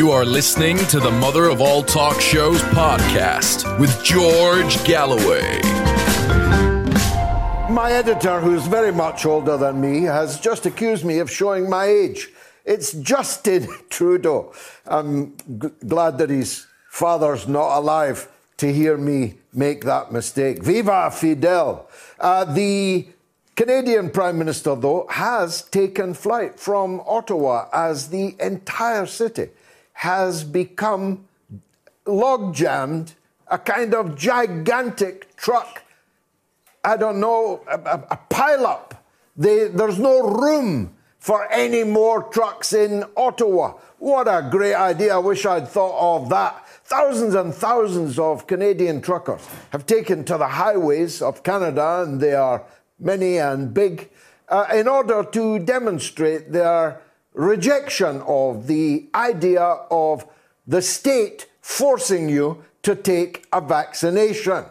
You are listening to the Mother of All Talk Shows podcast with George Galloway. My editor, who's very much older than me, has just accused me of showing my age. It's Justin Trudeau. I'm g- glad that his father's not alive to hear me make that mistake. Viva Fidel! Uh, the Canadian Prime Minister, though, has taken flight from Ottawa as the entire city has become log jammed, a kind of gigantic truck. I don't know, a, a, a pile up. They, there's no room for any more trucks in Ottawa. What a great idea. I wish I'd thought of that. Thousands and thousands of Canadian truckers have taken to the highways of Canada, and they are many and big, uh, in order to demonstrate their rejection of the idea of the state forcing you to take a vaccination.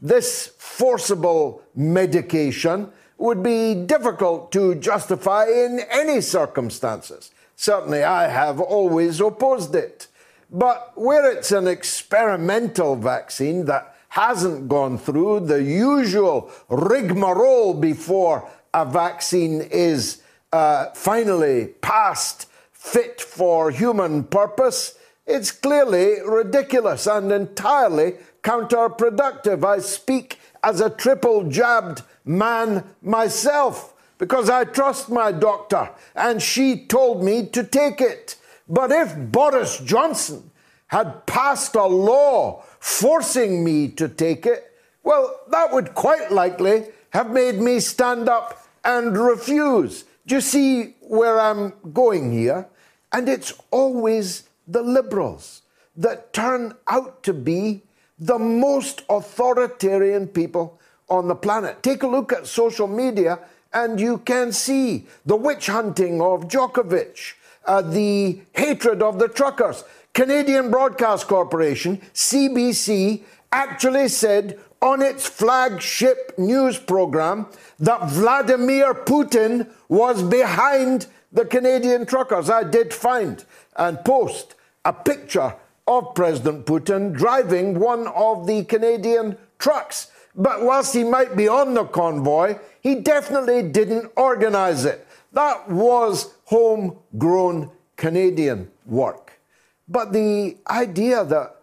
This forcible medication would be difficult to justify in any circumstances. Certainly, I have always opposed it. But where it's an experimental vaccine that hasn't gone through the usual rigmarole before a vaccine is uh, finally passed fit for human purpose, it's clearly ridiculous and entirely counterproductive. I speak as a triple jabbed man myself because I trust my doctor and she told me to take it. But if Boris Johnson had passed a law forcing me to take it, well, that would quite likely have made me stand up and refuse. Do you see where I'm going here? And it's always the liberals that turn out to be the most authoritarian people on the planet. Take a look at social media and you can see the witch hunting of Djokovic, uh, the hatred of the truckers. Canadian Broadcast Corporation, CBC, actually said on its flagship news program that Vladimir Putin was behind the Canadian truckers. I did find and post a picture of President Putin driving one of the Canadian trucks. But whilst he might be on the convoy, he definitely didn't organize it. That was homegrown Canadian work. But the idea that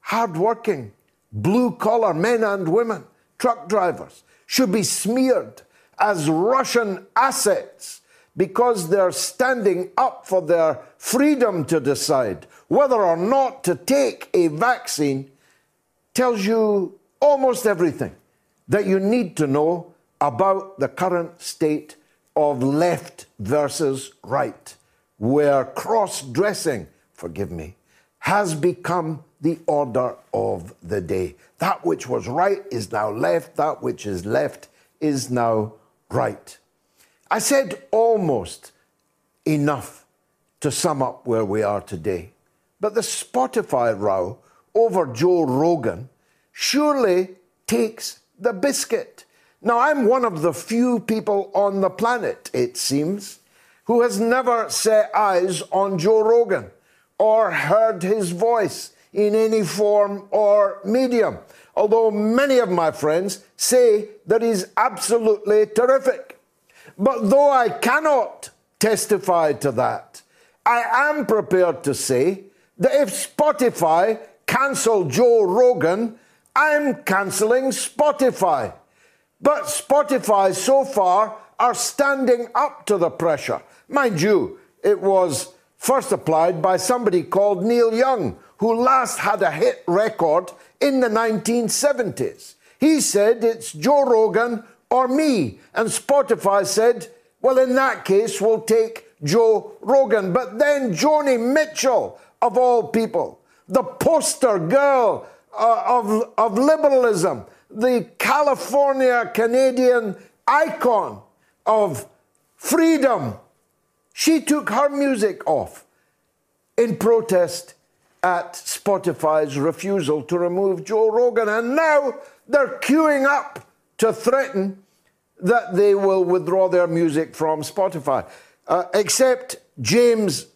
hardworking, blue collar men and women, truck drivers, should be smeared as Russian assets because they're standing up for their freedom to decide whether or not to take a vaccine tells you almost everything that you need to know about the current state of left versus right, where cross dressing, forgive me, has become the order of the day. That which was right is now left, that which is left is now right. I said almost enough to sum up where we are today. But the Spotify row over Joe Rogan surely takes the biscuit. Now, I'm one of the few people on the planet, it seems, who has never set eyes on Joe Rogan or heard his voice in any form or medium. Although many of my friends say that he's absolutely terrific. But though I cannot testify to that, I am prepared to say that if Spotify cancel Joe Rogan, I'm canceling Spotify. But Spotify so far are standing up to the pressure. Mind you, it was first applied by somebody called Neil Young, who last had a hit record in the 1970s. He said it's Joe Rogan or me. And Spotify said, well, in that case, we'll take Joe Rogan. But then Joni Mitchell, of all people, the poster girl uh, of, of liberalism, the California Canadian icon of freedom, she took her music off in protest at Spotify's refusal to remove Joe Rogan. And now they're queuing up to threaten that they will withdraw their music from Spotify. Uh, except James,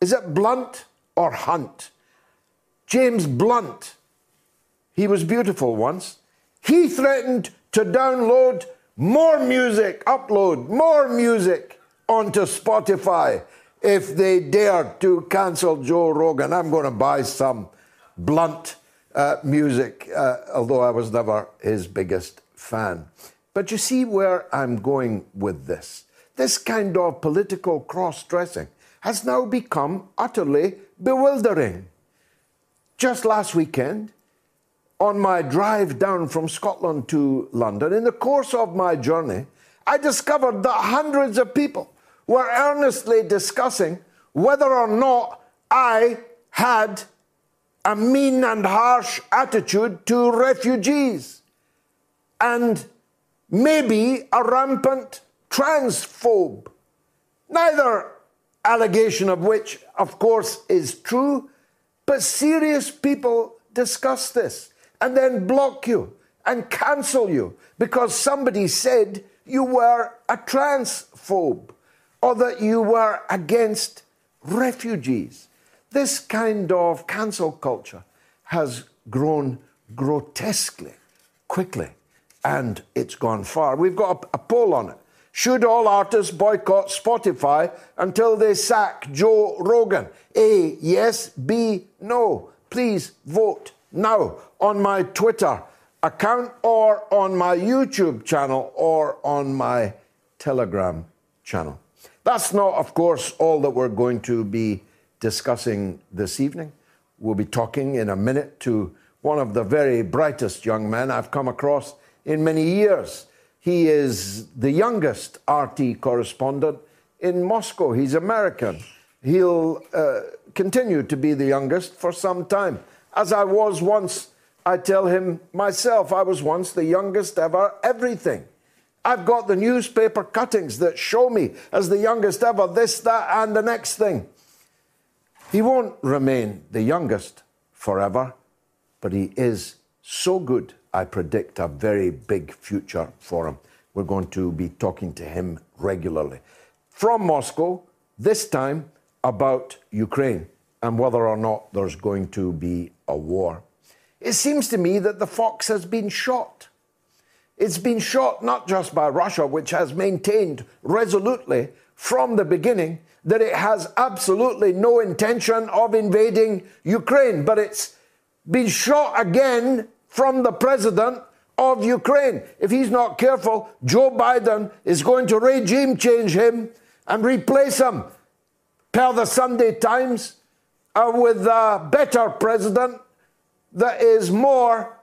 is it Blunt or Hunt? James Blunt. He was beautiful once. He threatened to download more music, upload more music onto Spotify if they dare to cancel Joe Rogan. I'm going to buy some blunt uh, music, uh, although I was never his biggest fan. But you see where I'm going with this. This kind of political cross dressing has now become utterly bewildering. Just last weekend, on my drive down from Scotland to London, in the course of my journey, I discovered that hundreds of people were earnestly discussing whether or not I had a mean and harsh attitude to refugees and maybe a rampant transphobe. Neither allegation of which, of course, is true, but serious people discuss this and then block you and cancel you because somebody said you were a transphobe or that you were against refugees. This kind of cancel culture has grown grotesquely quickly and it's gone far. We've got a, a poll on it. Should all artists boycott Spotify until they sack Joe Rogan? A, yes. B, no. Please vote now on my Twitter account or on my YouTube channel or on my Telegram channel. That's not, of course, all that we're going to be discussing this evening. We'll be talking in a minute to one of the very brightest young men I've come across in many years. He is the youngest RT correspondent in Moscow. He's American. He'll uh, continue to be the youngest for some time. As I was once, I tell him myself, I was once the youngest ever everything. I've got the newspaper cuttings that show me as the youngest ever this, that, and the next thing. He won't remain the youngest forever, but he is so good, I predict a very big future for him. We're going to be talking to him regularly. From Moscow, this time about Ukraine and whether or not there's going to be a war. It seems to me that the fox has been shot. It's been shot not just by Russia, which has maintained resolutely from the beginning that it has absolutely no intention of invading Ukraine, but it's been shot again from the president of Ukraine. If he's not careful, Joe Biden is going to regime change him and replace him, per the Sunday Times, uh, with a better president that is more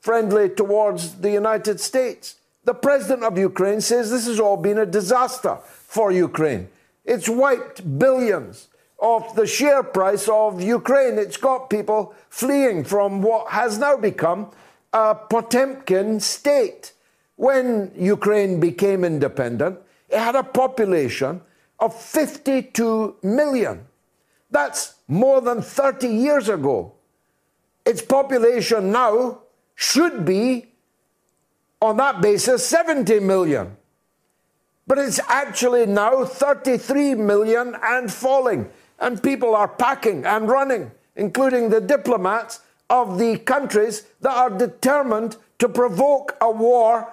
friendly towards the United States. The president of Ukraine says this has all been a disaster for Ukraine. It's wiped billions off the share price of Ukraine. It's got people fleeing from what has now become a Potemkin state. When Ukraine became independent, it had a population of 52 million. That's more than 30 years ago. Its population now should be, on that basis, 70 million. But it's actually now 33 million and falling. And people are packing and running, including the diplomats of the countries that are determined to provoke a war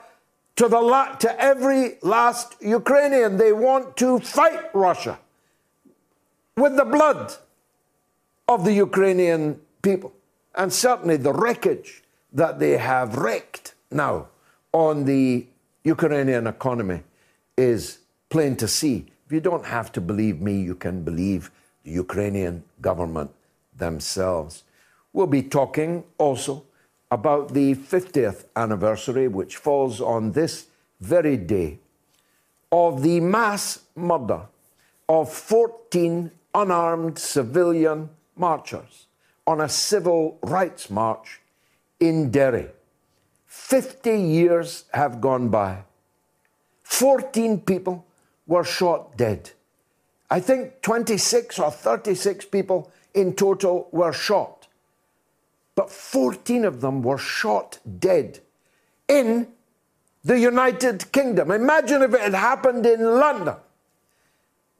to, the la- to every last Ukrainian. They want to fight Russia with the blood of the Ukrainian people. And certainly the wreckage that they have wrecked now on the Ukrainian economy is plain to see. If you don't have to believe me, you can believe the Ukrainian government themselves. We'll be talking also about the 50th anniversary, which falls on this very day of the mass murder of 14 unarmed civilian marchers on a civil rights march in Derry. 50 years have gone by. 14 people were shot dead. I think 26 or 36 people in total were shot. But 14 of them were shot dead in the United Kingdom. Imagine if it had happened in London.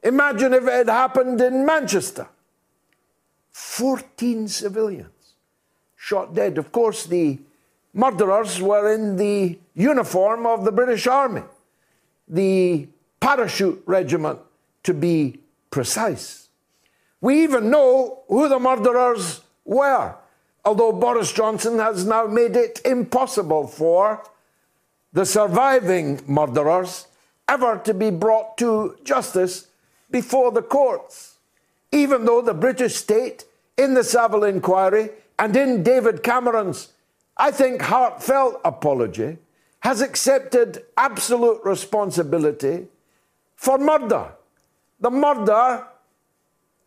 Imagine if it had happened in Manchester. 14 civilians shot dead. Of course, the murderers were in the uniform of the British Army, the parachute regiment to be precise. We even know who the murderers were, although Boris Johnson has now made it impossible for the surviving murderers ever to be brought to justice before the courts, even though the British state, in the Saville inquiry and in David Cameron's, I think, heartfelt apology, has accepted absolute responsibility for murder. The murder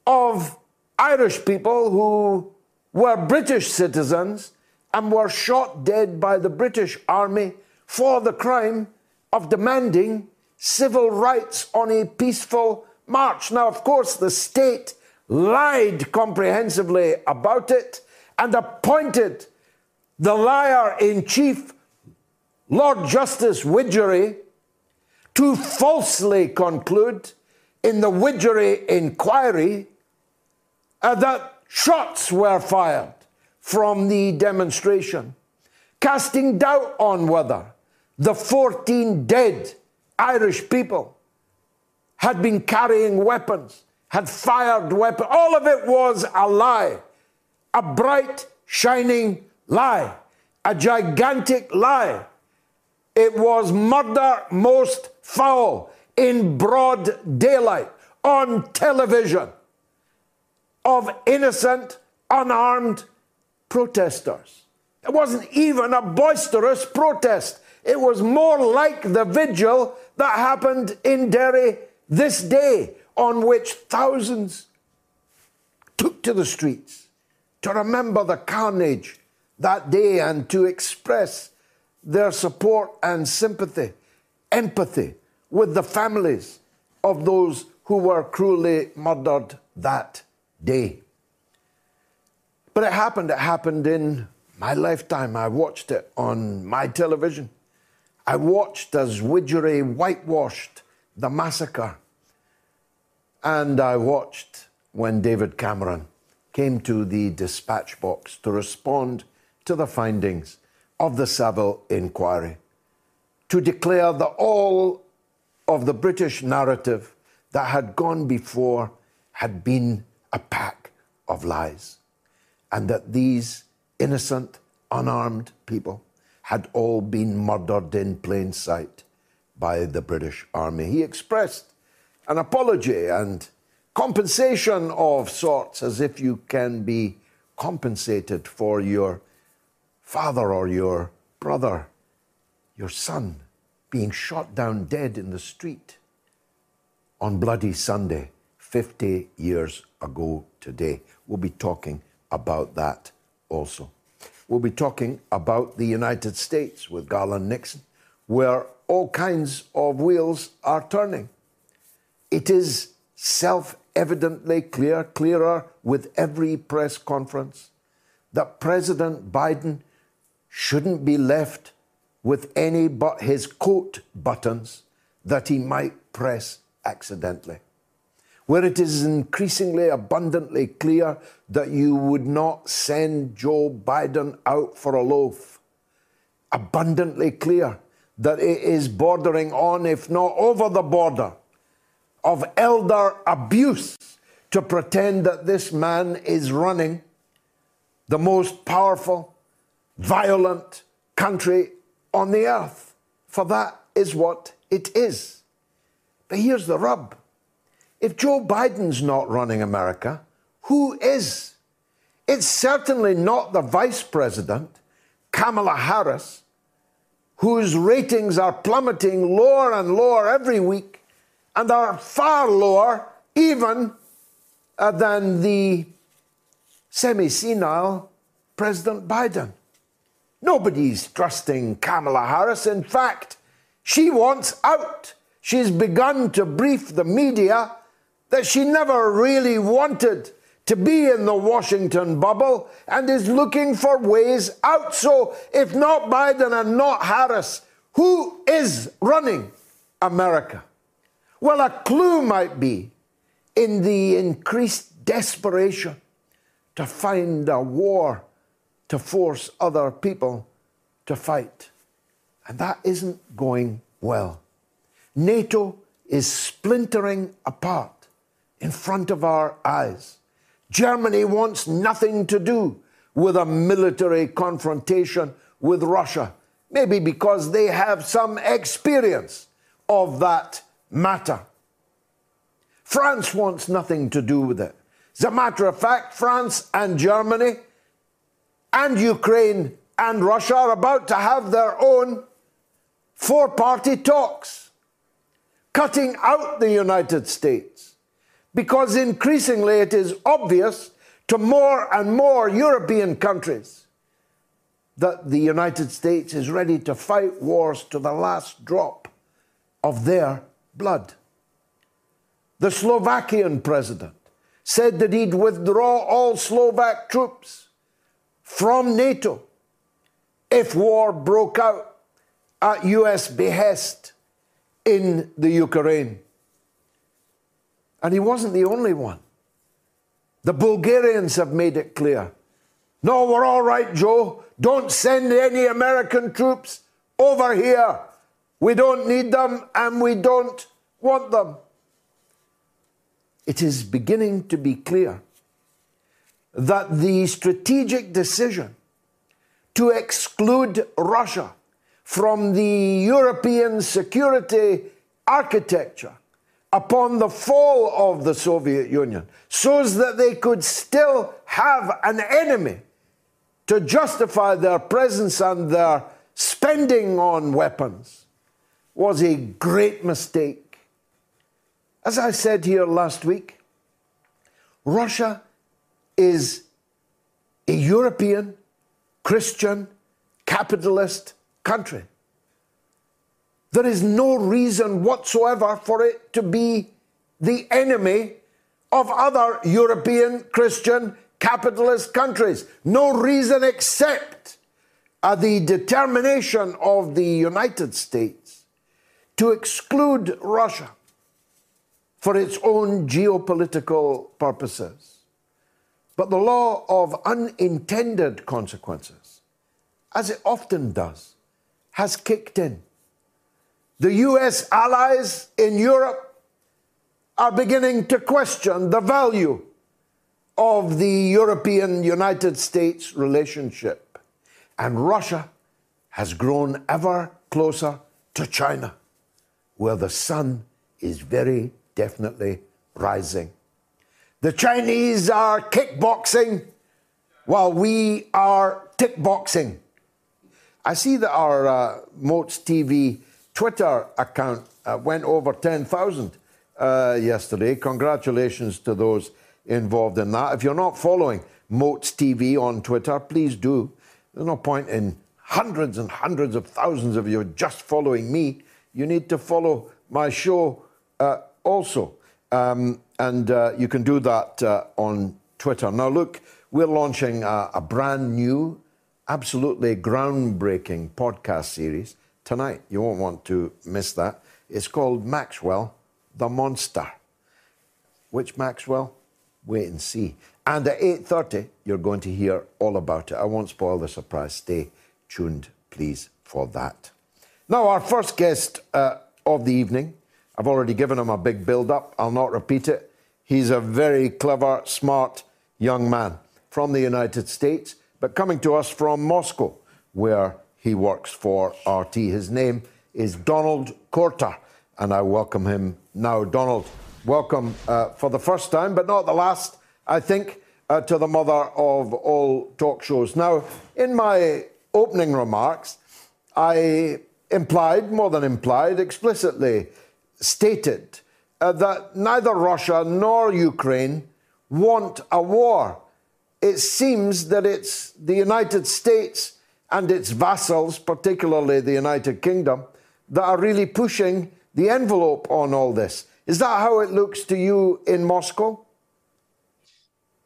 of Irish people who were British citizens and were shot dead by the British Army for the crime of demanding civil rights on a peaceful march. Now, of course, the state lied comprehensively about it and appointed the liar in chief, Lord Justice Widgery, to falsely conclude in the Widgery inquiry uh, that shots were fired from the demonstration, casting doubt on whether the 14 dead Irish people had been carrying weapons, had fired weapons. All of it was a lie, a bright, shining lie, a gigantic lie. It was murder most foul in broad daylight on television of innocent, unarmed protesters. It wasn't even a boisterous protest. It was more like the vigil that happened in Derry this day on which thousands took to the streets to remember the carnage that day and to express their support and sympathy, empathy with the families of those who were cruelly murdered that day. But it happened, it happened in my lifetime. I watched it on my television. I watched as Widgery whitewashed the massacre and I watched when David Cameron came to the dispatch box to respond to the findings of the Saville inquiry, to declare that all of the British narrative that had gone before had been a pack of lies, and that these innocent, unarmed people had all been murdered in plain sight by the British Army. He expressed an apology and compensation of sorts, as if you can be compensated for your father or your brother, your son, being shot down dead in the street on Bloody Sunday, 50 years ago today. We'll be talking about that also. We'll be talking about the United States with Garland Nixon, where all kinds of wheels are turning. It is self evidently clear, clearer with every press conference, that President Biden shouldn't be left with any but his coat buttons that he might press accidentally. Where it is increasingly abundantly clear that you would not send Joe Biden out for a loaf. Abundantly clear that it is bordering on, if not over the border, of elder abuse to pretend that this man is running the most powerful, violent country on the earth. For that is what it is. But here's the rub if Joe Biden's not running America, who is? It's certainly not the vice president, Kamala Harris, whose ratings are plummeting lower and lower every week and are far lower even uh, than the semi senile President Biden. Nobody's trusting Kamala Harris. In fact, she wants out. She's begun to brief the media that she never really wanted to be in the Washington bubble and is looking for ways out. So, if not Biden and not Harris, who is running America? Well, a clue might be in the increased desperation to find a war to force other people to fight. And that isn't going well. NATO is splintering apart in front of our eyes. Germany wants nothing to do with a military confrontation with Russia, maybe because they have some experience of that matter. France wants nothing to do with it. As a matter of fact, France and Germany and Ukraine and Russia are about to have their own four party talks, cutting out the United States. Because increasingly it is obvious to more and more European countries that the United States is ready to fight wars to the last drop of their blood. The Slovakian president said that he'd withdraw all Slovak troops from NATO if war broke out at US behest in the Ukraine. And he wasn't the only one. The Bulgarians have made it clear. No, we're all right, Joe. Don't send any American troops over here. We don't need them and we don't want them. It is beginning to be clear that the strategic decision to exclude Russia from the European security architecture upon the fall of the Soviet Union so that they could still have an enemy to justify their presence and their spending on weapons was a great mistake. As I said here last week, Russia is a European, Christian, capitalist country. There is no reason whatsoever for it to be the enemy of other European, Christian, capitalist countries. No reason except uh, the determination of the United States to exclude Russia for its own geopolitical purposes. But the law of unintended consequences, as it often does, has kicked in. The US allies in Europe are beginning to question the value of the European United States relationship. And Russia has grown ever closer to China, where the sun is very definitely rising. The Chinese are kickboxing while we are tickboxing. I see that our uh, TV Twitter account uh, went over 10,000 uh, yesterday. Congratulations to those involved in that. If you're not following Moats TV on Twitter, please do. There's no point in hundreds and hundreds of thousands of you just following me. You need to follow my show uh, also. Um, and uh, you can do that uh, on Twitter. Now, look, we're launching a, a, brand new, absolutely groundbreaking podcast series tonight. You won't want to miss that. It's called Maxwell the Monster. Which Maxwell? Wait and see. And at 8.30, you're going to hear all about it. I won't spoil the surprise. Stay tuned, please, for that. Now, our first guest uh, of the evening, I've already given him a big build up. I'll not repeat it. He's a very clever, smart young man from the United States, but coming to us from Moscow, where he works for RT. His name is Donald Courter, and I welcome him now. Donald, welcome uh, for the first time, but not the last, I think, uh, to the mother of all talk shows. Now, in my opening remarks, I implied, more than implied, explicitly stated uh, that neither Russia nor Ukraine want a war. It seems that it's the United States and its vassals, particularly the United Kingdom, that are really pushing the envelope on all this. Is that how it looks to you in Moscow?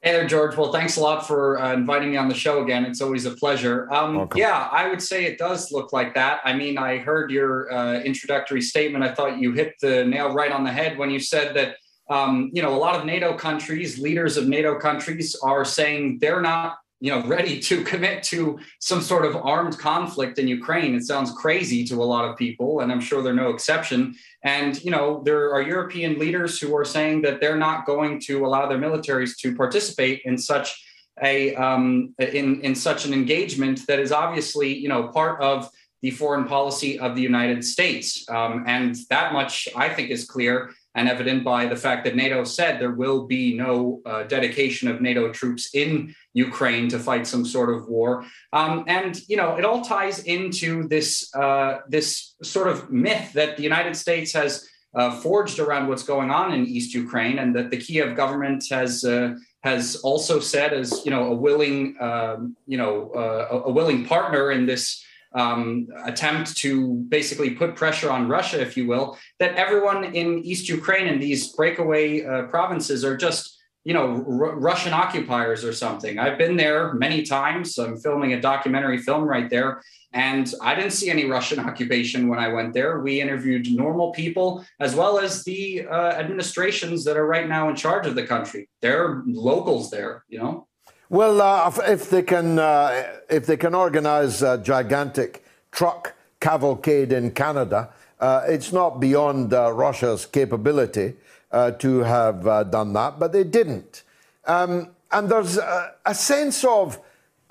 Hey there, George. Well, thanks a lot for uh, inviting me on the show again. It's always a pleasure. Um, yeah, I would say it does look like that. I mean, I heard your uh, introductory statement. I thought you hit the nail right on the head when you said that, um, you know, a lot of NATO countries, leaders of NATO countries are saying they're not you know ready to commit to some sort of armed conflict in Ukraine. It sounds crazy to a lot of people, and I'm sure they're no exception. And you know there are European leaders who are saying that they're not going to allow their militaries to participate in such a um, in in such an engagement that is obviously you know part of the foreign policy of the United States. Um, and that much I think is clear and evident by the fact that NATO said there will be no uh, dedication of NATO troops in Ukraine to fight some sort of war. Um, and you know, it all ties into this uh, this sort of myth that the United States has uh, forged around what's going on in East Ukraine, and that the Kiev government has uh, has also said as you know a willing um, you know uh, a willing partner in this um, attempt to basically put pressure on Russia, if you will, that everyone in East Ukraine and these breakaway uh, provinces are just, you know, R- Russian occupiers or something. I've been there many times. I'm filming a documentary film right there. And I didn't see any Russian occupation when I went there. We interviewed normal people as well as the uh, administrations that are right now in charge of the country. They're locals there, you know. Well, uh, if they can, uh, if they can organise a gigantic truck cavalcade in Canada, uh, it's not beyond uh, Russia's capability uh, to have uh, done that, but they didn't. Um, and there's a, a, sense of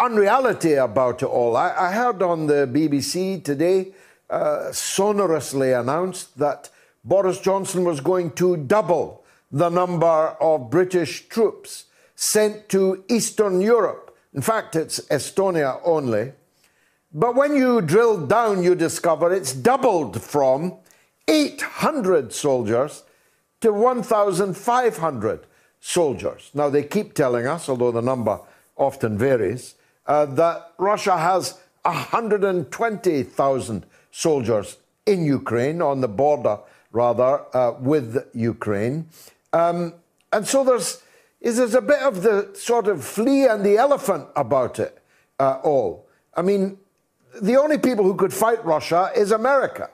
unreality about it all. I, I heard on the BBC today sonorously announced that Boris Johnson was going to double the number of British troops sent to Eastern Europe. In fact, it's Estonia only. But when you drill down, you discover it's doubled from 800 soldiers to 1,500 soldiers. Now, they keep telling us, although the number often varies, uh, that Russia has 120,000 soldiers in Ukraine, on the border, rather, uh, with Ukraine. Um, and so there's is there's a bit of the sort of flea and the elephant about it uh, all. I mean, the only people who could fight Russia is America.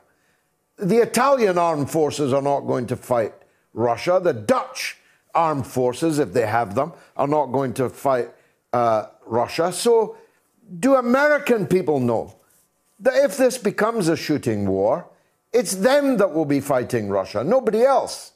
The Italian armed forces are not going to fight Russia. The Dutch armed forces, if they have them, are not going to fight uh, Russia. So, do American people know that if this becomes a shooting war, it's them that will be fighting Russia, nobody else?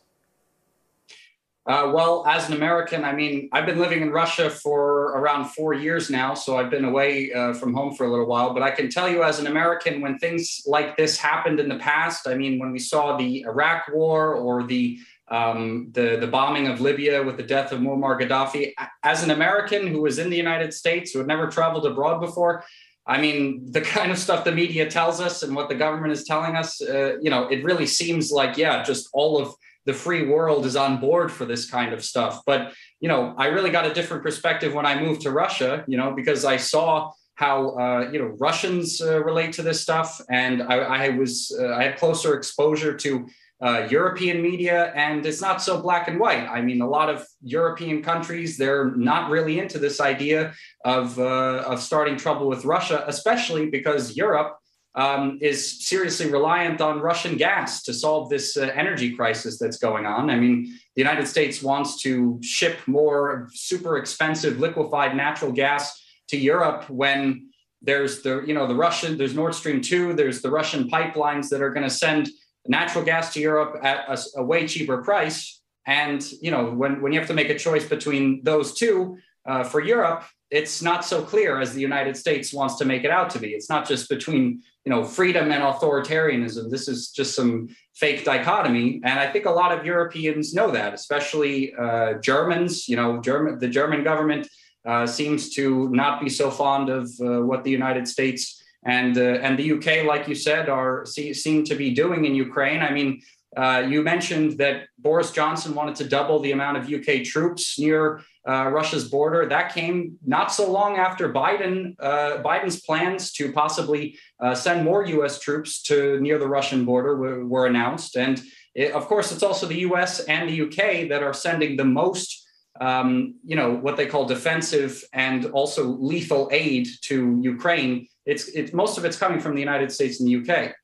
Uh, well, as an American, I mean, I've been living in Russia for around four years now, so I've been away uh, from home for a little while. But I can tell you, as an American, when things like this happened in the past, I mean, when we saw the Iraq War or the um, the the bombing of Libya with the death of Muammar Gaddafi, as an American who was in the United States who had never traveled abroad before, I mean, the kind of stuff the media tells us and what the government is telling us, uh, you know, it really seems like yeah, just all of the free world is on board for this kind of stuff. But, you know, I really got a different perspective when I moved to Russia, you know, because I saw how, uh, you know, Russians uh, relate to this stuff. And I, I was, uh, I had closer exposure to uh, European media, and it's not so black and white. I mean, a lot of European countries, they're not really into this idea of, uh, of starting trouble with Russia, especially because Europe um, is seriously reliant on Russian gas to solve this uh, energy crisis that's going on. I mean, the United States wants to ship more super expensive liquefied natural gas to Europe when there's the you know the Russian there's Nord Stream 2 there's the Russian pipelines that are going to send natural gas to Europe at a, a, way cheaper price and you know when when you have to make a choice between those two uh, for Europe it's not so clear as the United States wants to make it out to be. It's not just between you know freedom and authoritarianism. This is just some fake dichotomy. And i think a lot of europeans know that especially uh, germans you know german the german government uh, seems to not be so fond of uh, what the united states and uh, and the UK, like you said, are see, seem to be doing in Ukraine. I mean, uh, you mentioned that Boris Johnson wanted to double the amount of UK troops near uh, Russia's border. That came not so long after Biden uh, Biden's plans to possibly uh, send more U.S. troops to near the Russian border were, were announced, and it, of course, it's also the U.S. and the UK that are sending the most. Um, you know what they call defensive and also lethal aid to Ukraine. It's, it's most of it's coming from the United States and the UK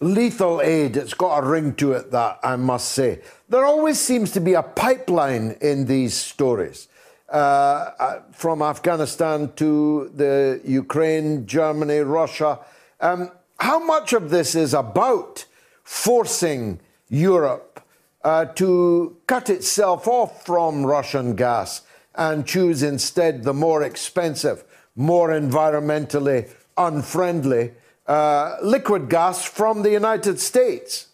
lethal aid, it's got a ring to it, that I must say. There always seems to be a pipeline in these stories. Uh, uh, from Afghanistan to the Ukraine, Germany, Russia. Um, how much of this is about forcing Europe uh, to cut itself off from Russian gas and choose instead the more expensive, more environmentally unfriendly uh, liquid gas from the United States.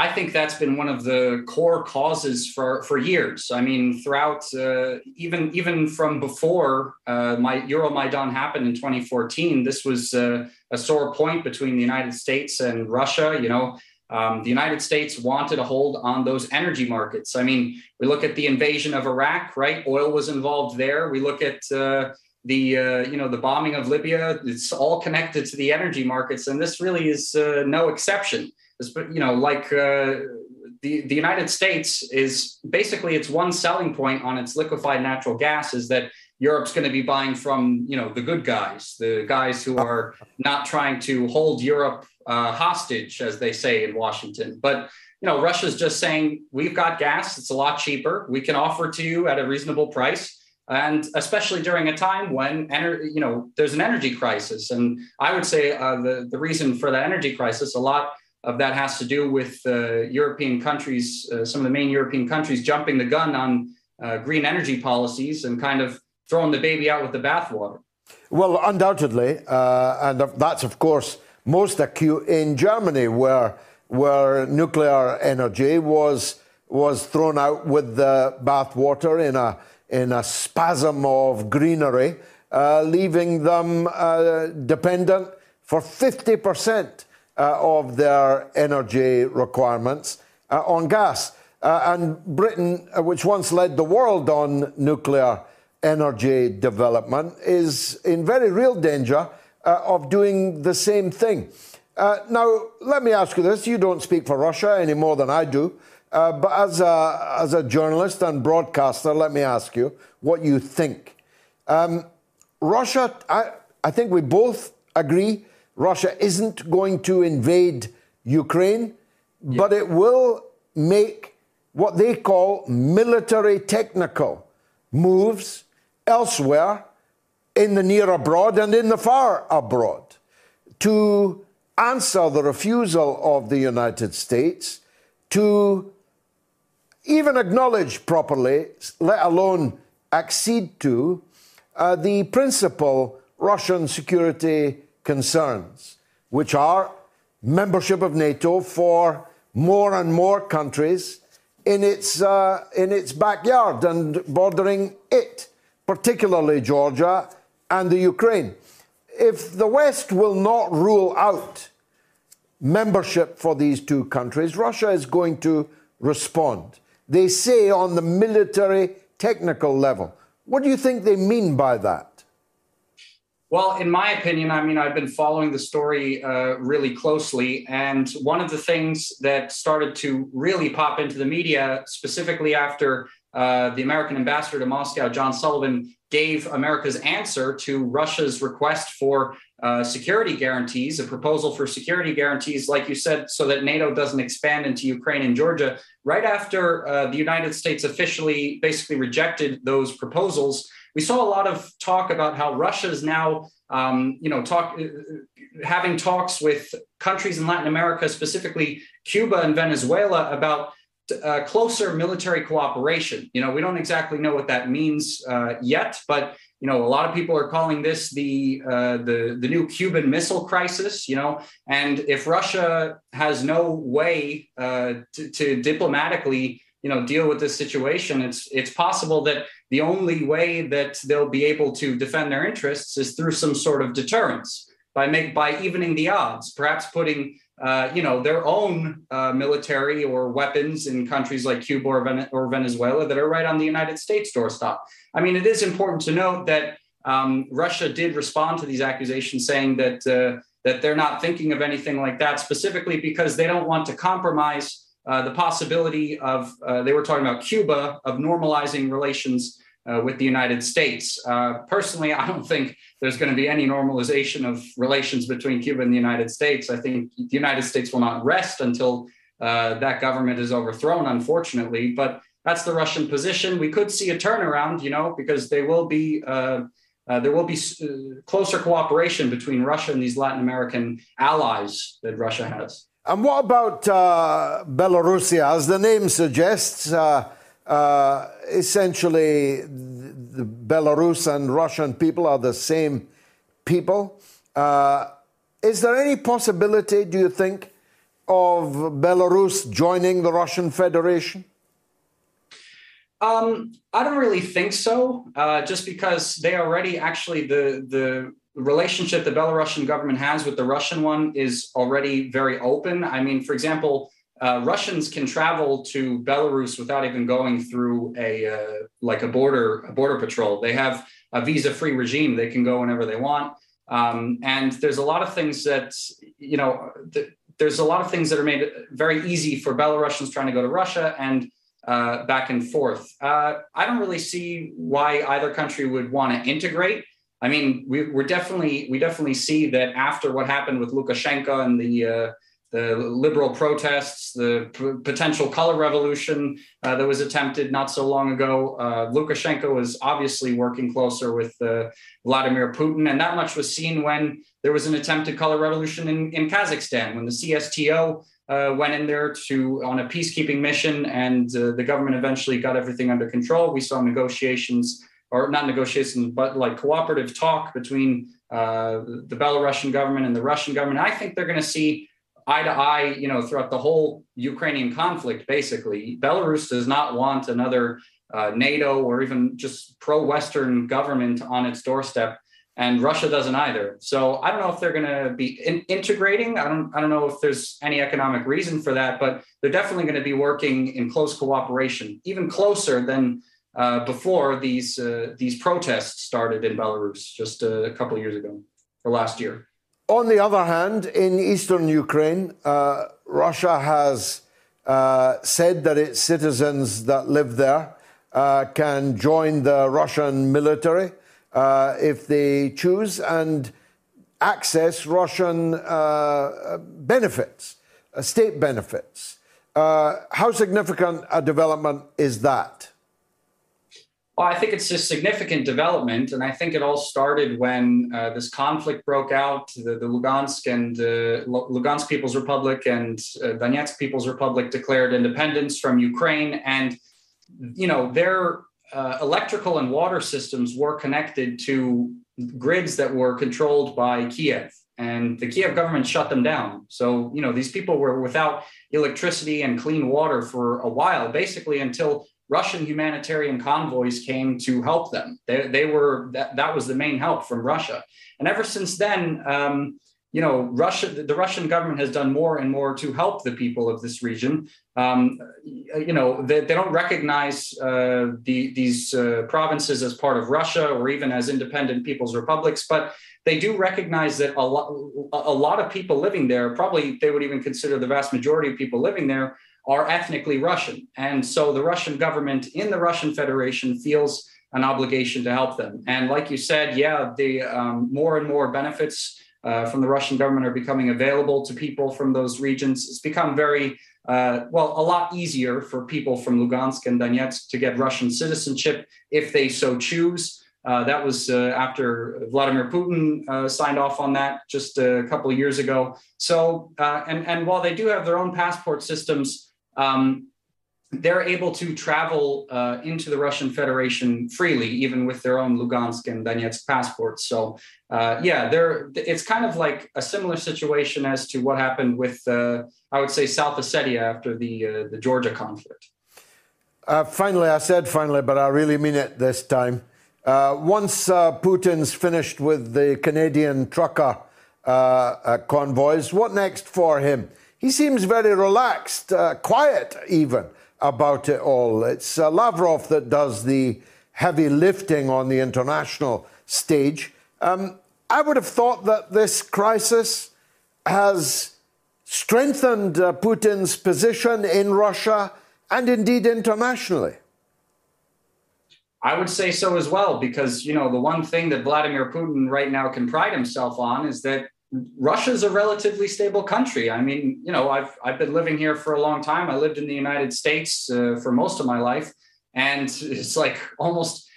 I think that's been one of the core causes for, for years. I mean, throughout uh, even even from before uh, my Euromaidan happened in 2014, this was uh, a sore point between the United States and Russia. You know, um, the United States wanted a hold on those energy markets. I mean, we look at the invasion of Iraq, right? Oil was involved there. We look at uh, the uh, you know the bombing of Libya. It's all connected to the energy markets, and this really is uh, no exception. You know, like uh, the the United States is basically its one selling point on its liquefied natural gas is that Europe's going to be buying from you know the good guys, the guys who are not trying to hold Europe uh, hostage, as they say in Washington, but you know Russia's just saying we've got gas; it's a lot cheaper. We can offer to you at a reasonable price. And especially during a time when ener- you know there's an energy crisis. And i would say uh, the, the reason for that energy crisis a lot of that has to do with uh, european countries uh, some of the main european countries jumping the gun on uh, green energy policies and kind of throwing the baby out with the bathwater. Well undoubtedly uh, and that's of course most acute in germany where where nuclear energy was was thrown out with the bathwater in a in a spasm of greenery, uh, leaving them uh, dependent for 50% uh, of their energy requirements uh, on gas. Uh, and Britain, uh, which once led the world on nuclear energy development, is in very real danger of doing the same thing. now, let me ask you this you don't speak for Russia any more than I do. Uh, but as a, as a journalist and broadcaster, let me ask you what you think. Um, Russia, I, I think we both agree Russia isn't going to invade Ukraine, yeah. but it will make what they call military technical moves elsewhere in the near abroad and in the far abroad to answer the refusal of the United States to even acknowledge properly, let alone accede to, uh, the principal Russian security concerns, which are membership of NATO for more and more countries in its, uh, in its backyard and bordering it, particularly Georgia and the Ukraine. If the West will not rule out membership for these two countries, Russia is going to respond they say on the military technical level. What do you think they mean by that? Well, in my opinion, I mean, I've been following the story uh, really closely. And one of the things that started to really pop into the media, specifically after uh, the American ambassador to Moscow, John Sullivan, gave America's answer to Russia's request for uh, security guarantees, a proposal for security guarantees, like you said, so that NATO doesn't expand into Ukraine and Georgia. Right after uh, the United States officially basically rejected those proposals, we saw a lot of talk about how Russia is now, um, you know, talk uh, having talks with countries in Latin America, specifically Cuba and Venezuela, about uh, closer military cooperation. You know, we don't exactly know what that means uh, yet, but you know, a lot of people are calling this the uh, the the new Cuban Missile Crisis. You know, and if Russia has no way uh, to, to diplomatically you know deal with this situation, it's it's possible that the only way that they'll be able to defend their interests is through some sort of deterrence. by make by evening the odds, perhaps putting uh, you know their own uh, military or weapons in countries like Cuba or, Ven- or, Venezuela that are right on the United States doorstep. I mean, it is important to note that um, Russia did respond to these accusations, saying that uh, that they're not thinking of anything like that, specifically because they don't want to compromise uh, the possibility of. Uh, they were talking about Cuba of normalizing relations uh, with the United States. Uh, personally, I don't think there's going to be any normalization of relations between Cuba and the United States. I think the United States will not rest until uh, that government is overthrown, unfortunately. But that's the Russian position. We could see a turnaround, you know, because they will be. Uh, there will be uh, closer cooperation between Russia and these Latin American allies that Russia has. And what about Belarusia? As the name suggests, uh, essentially, the Belarus and Russian people are the same people. Uh, is there any possibility, do you think, of Belarus joining the Russian Federation? Um, I don't really think so, uh, just because they already actually the the relationship the Belarusian government has with the Russian one is already very open. I mean, for example, uh, Russians can travel to Belarus without even going through a uh, like a border a border patrol. They have a visa-free regime. They can go whenever they want. Um, and there's a lot of things that you know. Th- there's a lot of things that are made very easy for Belarusians trying to go to Russia and uh, back and forth. Uh, I don't really see why either country would want to integrate. I mean, we, are definitely we definitely see that after what happened with Lukashenko and the uh, the liberal protests, the p- potential color revolution uh, that was attempted not so long ago. Uh, Lukashenko was obviously working closer with uh, Vladimir Putin, and that much was seen when there was an attempted color revolution in, in Kazakhstan, when the CSTO uh, went in there to on a peacekeeping mission, and uh, the government eventually got everything under control. We saw negotiations, or not negotiations, but like cooperative talk between uh, the Belarusian government and the Russian government. I think they're going to see eye to eye, you know, throughout the whole Ukrainian conflict, basically. Belarus does not want another uh, NATO or even just pro Western government on its doorstep. And Russia doesn't either. So I don't know if they're going to be in- integrating. I don't. I don't know if there's any economic reason for that, but they're definitely going to be working in close cooperation, even closer than uh, before these uh, these protests started in Belarus just a couple of years ago or last year. On the other hand, in eastern Ukraine, uh, Russia has uh, said that its citizens that live there uh, can join the Russian military uh, if they choose and access Russian uh, benefits, uh, state benefits. how significant a development is that? Well, I think it's a significant development, and I think it all started when uh, this conflict broke out. The, the Lugansk and uh, Lugansk People's Republic and uh, Donetsk People's Republic declared independence from Ukraine, and you know their uh, electrical and water systems were connected to grids that were controlled by Kiev, and the Kiev government shut them down. So you know these people were without electricity and clean water for a while, basically until Russian humanitarian convoys came to help them. They, they were that, that was the main help from Russia. And ever since then, um, you know, Russia, the Russian government has done more and more to help the people of this region. Um, you know, they, they don't recognize uh, the, these uh, provinces as part of Russia or even as independent people's republics, but they do recognize that a lot, a lot of people living there, probably they would even consider the vast majority of people living there are ethnically Russian. And so the Russian government in the Russian Federation feels an obligation to help them. And like you said, yeah, the um, more and more benefits uh, from the Russian government are becoming available to people from those regions. It's become very, uh, well, a lot easier for people from Lugansk and Donetsk to get Russian citizenship if they so choose. Uh, that was uh, after Vladimir Putin uh, signed off on that just a couple of years ago. So, uh, and and while they do have their own passport systems, um, they're able to travel uh, into the Russian Federation freely, even with their own Lugansk and Donetsk passports. So, uh, yeah, it's kind of like a similar situation as to what happened with, uh, I would say, South Ossetia after the uh, the Georgia conflict. Uh, finally, I said finally, but I really mean it this time. Uh, once Putin's finished with the Canadian trucker convoys. What next for him? He seems very relaxed, uh, quiet even about it all. It's uh, Lavrov that does the heavy lifting on the international stage. Um, I would have thought that this crisis has strengthened uh, Putin's position in Russia and indeed internationally. I would say so as well, because you know the one thing that Vladimir Putin right now can pride himself on is that Russia's a relatively stable country. I mean, you know, I've I've been living here for a long time. I lived in the United States uh, for most of my life, and it's like almost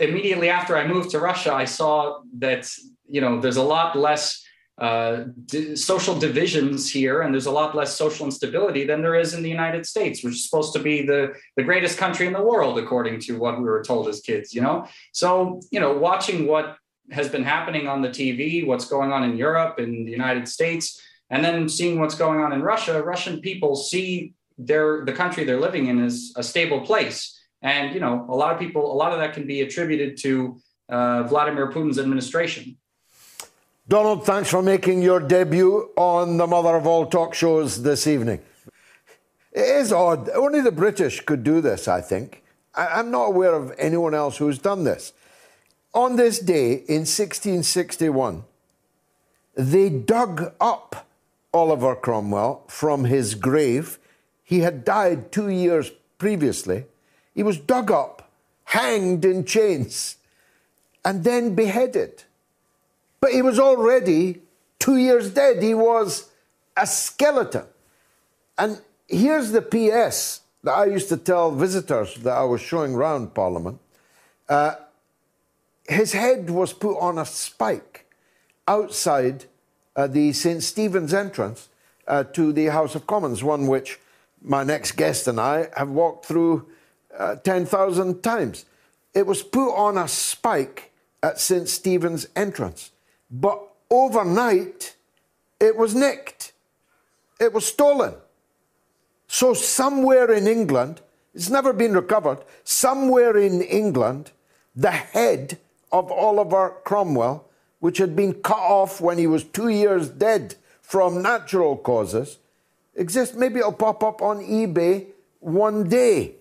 immediately after I moved to Russia, I saw that you know there's a lot less uh, social divisions here, and there's a lot less social instability than there is in the United States, which is supposed to be the the greatest country in the world, according to what we were told as kids. You know, so you know, watching what has been happening on the TV, what's going on in Europe, in the United States, and then seeing what's going on in Russia, Russian people see their the country they're living in as a stable place, and you know, a lot of people, a lot of that can be attributed to uh, Vladimir Putin's administration. Donald, thanks for making your debut on the mother of all talk shows this evening. It is odd. Only the British could do this, I think. I'm not aware of anyone else who's done this. On this day in 1661, they dug up Oliver Cromwell from his grave. He had died two years previously. He was dug up, hanged in chains, and then beheaded. But he was already two years dead. He was a skeleton. And here's the PS that I used to tell visitors that I was showing round Parliament. Uh, his head was put on a spike outside uh, the St. Stephen's entrance uh, to the House of Commons, one which my next guest and I have walked through uh, 10,000 times. It was put on a spike at St. Stephen's entrance. But overnight, it was nicked, it was stolen. So, somewhere in England, it's never been recovered, somewhere in England, the head of Oliver Cromwell, which had been cut off when he was two years dead from natural causes, exists. Maybe it'll pop up on eBay one day.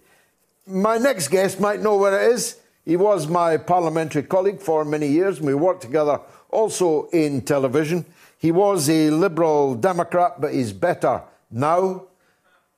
My next guest might know where it is. He was my parliamentary colleague for many years, and we worked together also in television. He was a Liberal Democrat, but he's better now.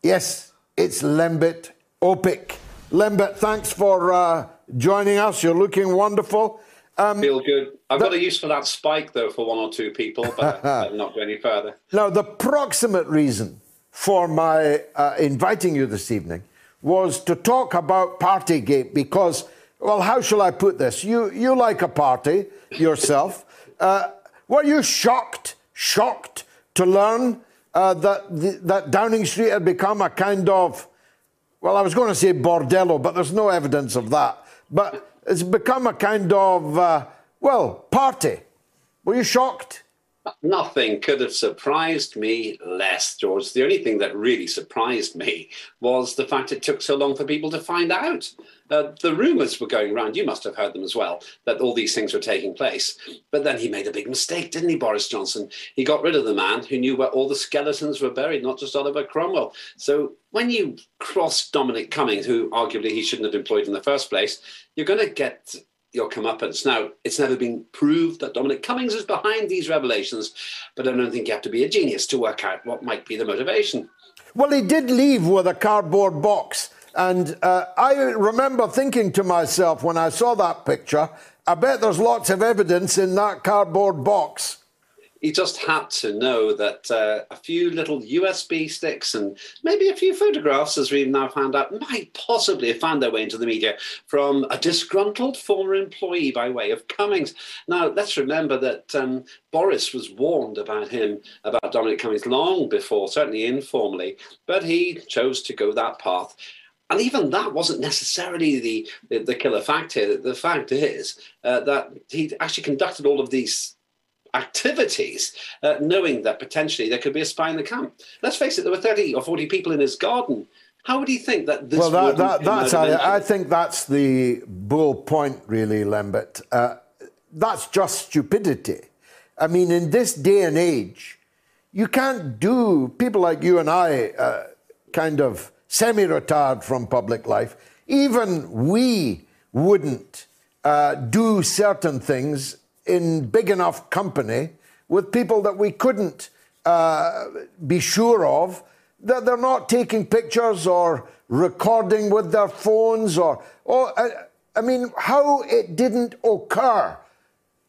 Yes, it's Lembit Öpik. Lembit, thanks for uh, joining us. You're looking wonderful. Um, Feel good. I've the, got a use for that spike, though, for one or two people, but I'll not go any further. Now, the proximate reason for my uh, inviting you this evening was to talk about Partygate because, well, how shall I put this? You, you like a party yourself. Uh, were you shocked, shocked to learn uh, that, the, that Downing Street had become a kind of, well, I was going to say bordello, but there's no evidence of that. But it's become a kind of, uh, well, party. Were you shocked? Nothing could have surprised me less, George. The only thing that really surprised me was the fact it took so long for people to find out. Uh, the rumours were going around, you must have heard them as well, that all these things were taking place. But then he made a big mistake, didn't he, Boris Johnson? He got rid of the man who knew where all the skeletons were buried, not just Oliver Cromwell. So when you cross Dominic Cummings, who arguably he shouldn't have employed in the first place, you're going to get your comeuppance. Now, it's never been proved that Dominic Cummings is behind these revelations, but I don't think you have to be a genius to work out what might be the motivation. Well, he did leave with a cardboard box. And uh, I remember thinking to myself when I saw that picture, I bet there's lots of evidence in that cardboard box he just had to know that uh, a few little USB sticks and maybe a few photographs, as we've now found out, might possibly have found their way into the media from a disgruntled former employee by way of Cummings. Now, let's remember that um, Boris was warned about him, about Dominic Cummings, long before, certainly informally, but he chose to go that path. And even that wasn't necessarily the, the, the killer fact here. The fact is uh, that he actually conducted all of these activities, uh, knowing that potentially there could be a spy in the camp. Let's face it, there were 30 or 40 people in his garden. How would he think that this? Well, that, that, that's I, I, think that's the bull point, really, Lembit. Uh, that's just stupidity. I mean, in this day and age, you can't do, people like you and I, uh, kind of semi retired from public life, even we wouldn't uh, do certain things in big enough company with people that we couldn't uh, be sure of that they're not taking pictures or recording with their phones or, or I, I mean, how it didn't occur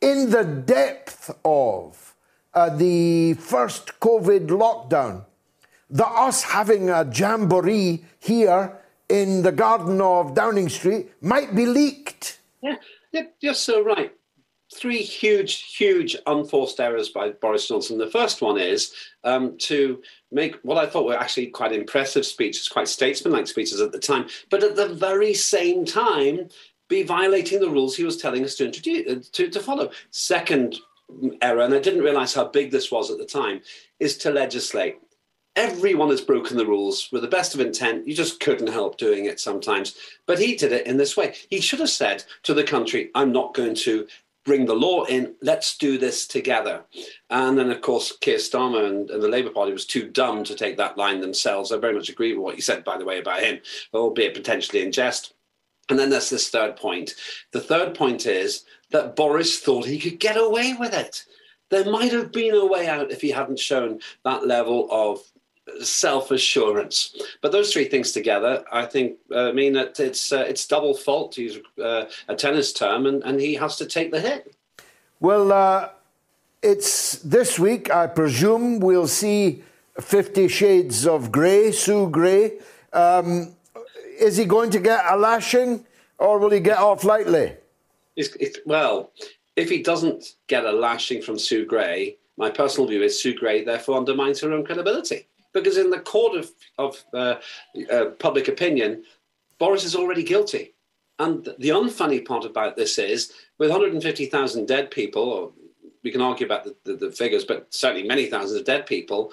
in the depth of uh, the first COVID lockdown, the us having a jamboree here in the garden of Downing Street might be leaked. Yeah, you're so right. Three huge, huge unforced errors by Boris Johnson. The first one is um, to make what I thought were actually quite impressive speeches, quite statesmanlike speeches at the time, but at the very same time, be violating the rules he was telling us to introduce uh, to, to follow. Second error, and I didn't realize how big this was at the time, is to legislate. Everyone has broken the rules with the best of intent. You just couldn't help doing it sometimes. But he did it in this way. He should have said to the country, I'm not going to bring the law in. Let's do this together. And then, of course, Keir Starmer and, and, the Labour Party was too dumb to take that line themselves. I very much agree with what you said, by the way, about him, albeit potentially in jest. And then there's this third point. The third point is that Boris thought he could get away with it. There might have been a way out if he hadn't shown that level of self assurance. But those three things together, I think, uh, mean that it's uh, it's double fault to use uh, a tennis term, and, and he has to take the hit. Well, uh, it's this week, I presume, we'll see Fifty Shades of Grey, Sue Gray. Um, is he going to get a lashing or will he get off lightly? It's, it's, well, if he doesn't get a lashing from Sue Gray, my personal view is Sue Gray therefore undermines her own credibility. Because in the court of, of uh, uh, public opinion, Boris is already guilty. And the unfunny part about this is with 150,000 dead people, or we can argue about the, the, the figures, but certainly many thousands of dead people,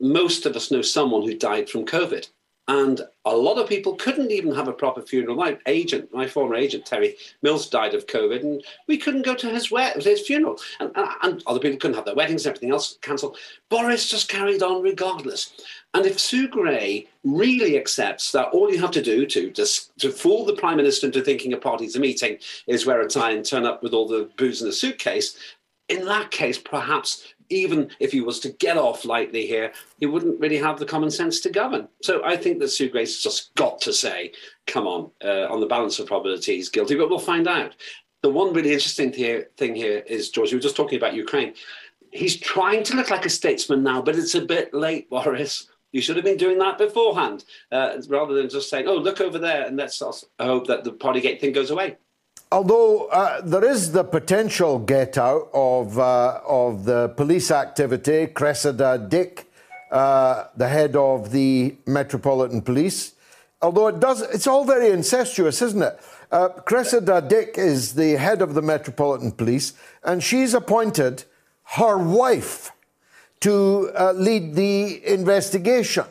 most of us know someone who died from COVID. And a lot of people couldn't even have a proper funeral. My agent, my former agent, Terry Mills, died of COVID, and we couldn't go to his, his funeral. And, and other people couldn't have their weddings and everything else cancelled. Boris just carried on regardless. And if Sue Gray really accepts that all you have to do to, to, to fool the Prime Minister into thinking a party's a meeting is wear a tie and turn up with all the booze in a suitcase, in that case, perhaps even if he was to get off lightly here, he wouldn't really have the common sense to govern. So I think that Sue Gray's just got to say, come on, uh, on the balance of probability, he's guilty, but we'll find out. The one really interesting thing here is, George, you were just talking about Ukraine. He's trying to look like a statesman now, but it's a bit late, Boris. You should have been doing that beforehand, uh, rather than just saying, "Oh, look over there," and let's hope that the Partygate thing goes away although uh, there is the potential get out of, uh, of the police activity, Cressida Dick, uh, the head of the Metropolitan Police, although it does, it's all very incestuous, isn't it? Uh, Cressida Dick is the head of the Metropolitan Police, and she's appointed her wife to uh, lead the investigation.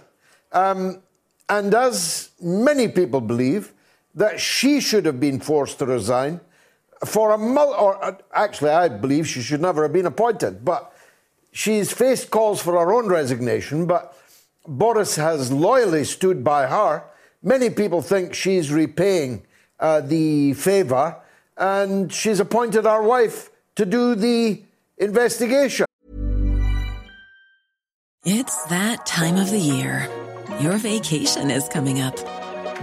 Um, and as many people believe, that she should have been forced to resign for a mul- or uh, actually I believe she should never have been appointed but she's faced calls for her own resignation but Boris has loyally stood by her. Many people think she's repaying uh, the favor and she's appointed our wife to do the investigation. It's that time of the year. Your vacation is coming up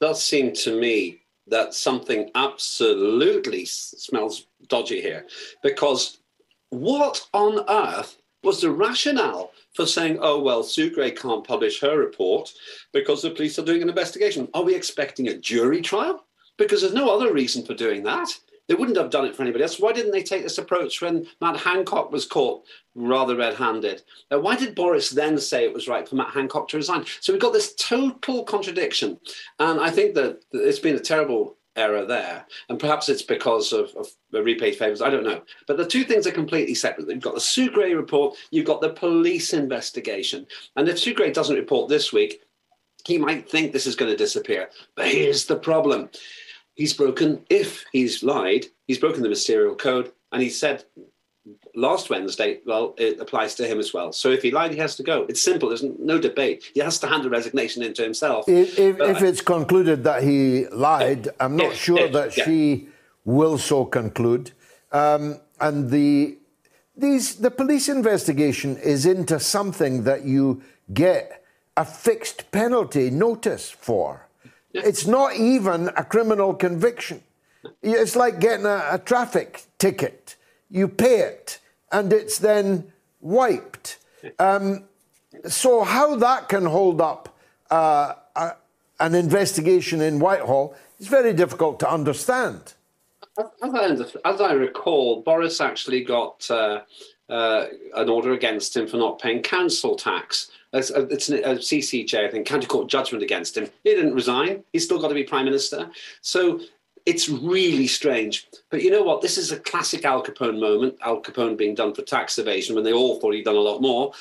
Does seem to me that something absolutely smells dodgy here because what on earth was the rationale for saying, oh, well, Sue Gray can't publish her report because the police are doing an investigation? Are we expecting a jury trial? Because there's no other reason for doing that. They wouldn't have done it for anybody else. Why didn't they take this approach when Matt Hancock was caught rather red handed? Uh, why did Boris then say it was right for Matt Hancock to resign? So we've got this total contradiction. And I think that it's been a terrible error there. And perhaps it's because of, of repaid favours, I don't know. But the two things are completely separate. You've got the Sue Gray report, you've got the police investigation. And if Sue Gray doesn't report this week, he might think this is going to disappear. But here's the problem he's broken, if he's lied, he's broken the ministerial code. And he said last Wednesday, well, it applies to him as well. So if he lied, he has to go. It's simple. There's no debate. He has to hand the resignation into himself. If, if, if it's concluded that he lied, I'm not sure that yeah. she will so conclude. Um, and the these the police investigation is into something that you get a fixed penalty notice for. It's not even a criminal conviction. It's like getting a, a traffic ticket. You pay it, and it's then wiped. Um, so, how that can hold up uh, a, an investigation in Whitehall is very difficult to understand. As I, as I recall, Boris actually got uh, uh, an order against him for not paying council tax it's a, a CCJ, I think, county court judgment against him. He didn't resign. He's still got to be prime minister. So it's really strange. But you know what? This is a classic Al Capone moment. Al Capone being done for tax evasion when they all thought he'd done a lot more.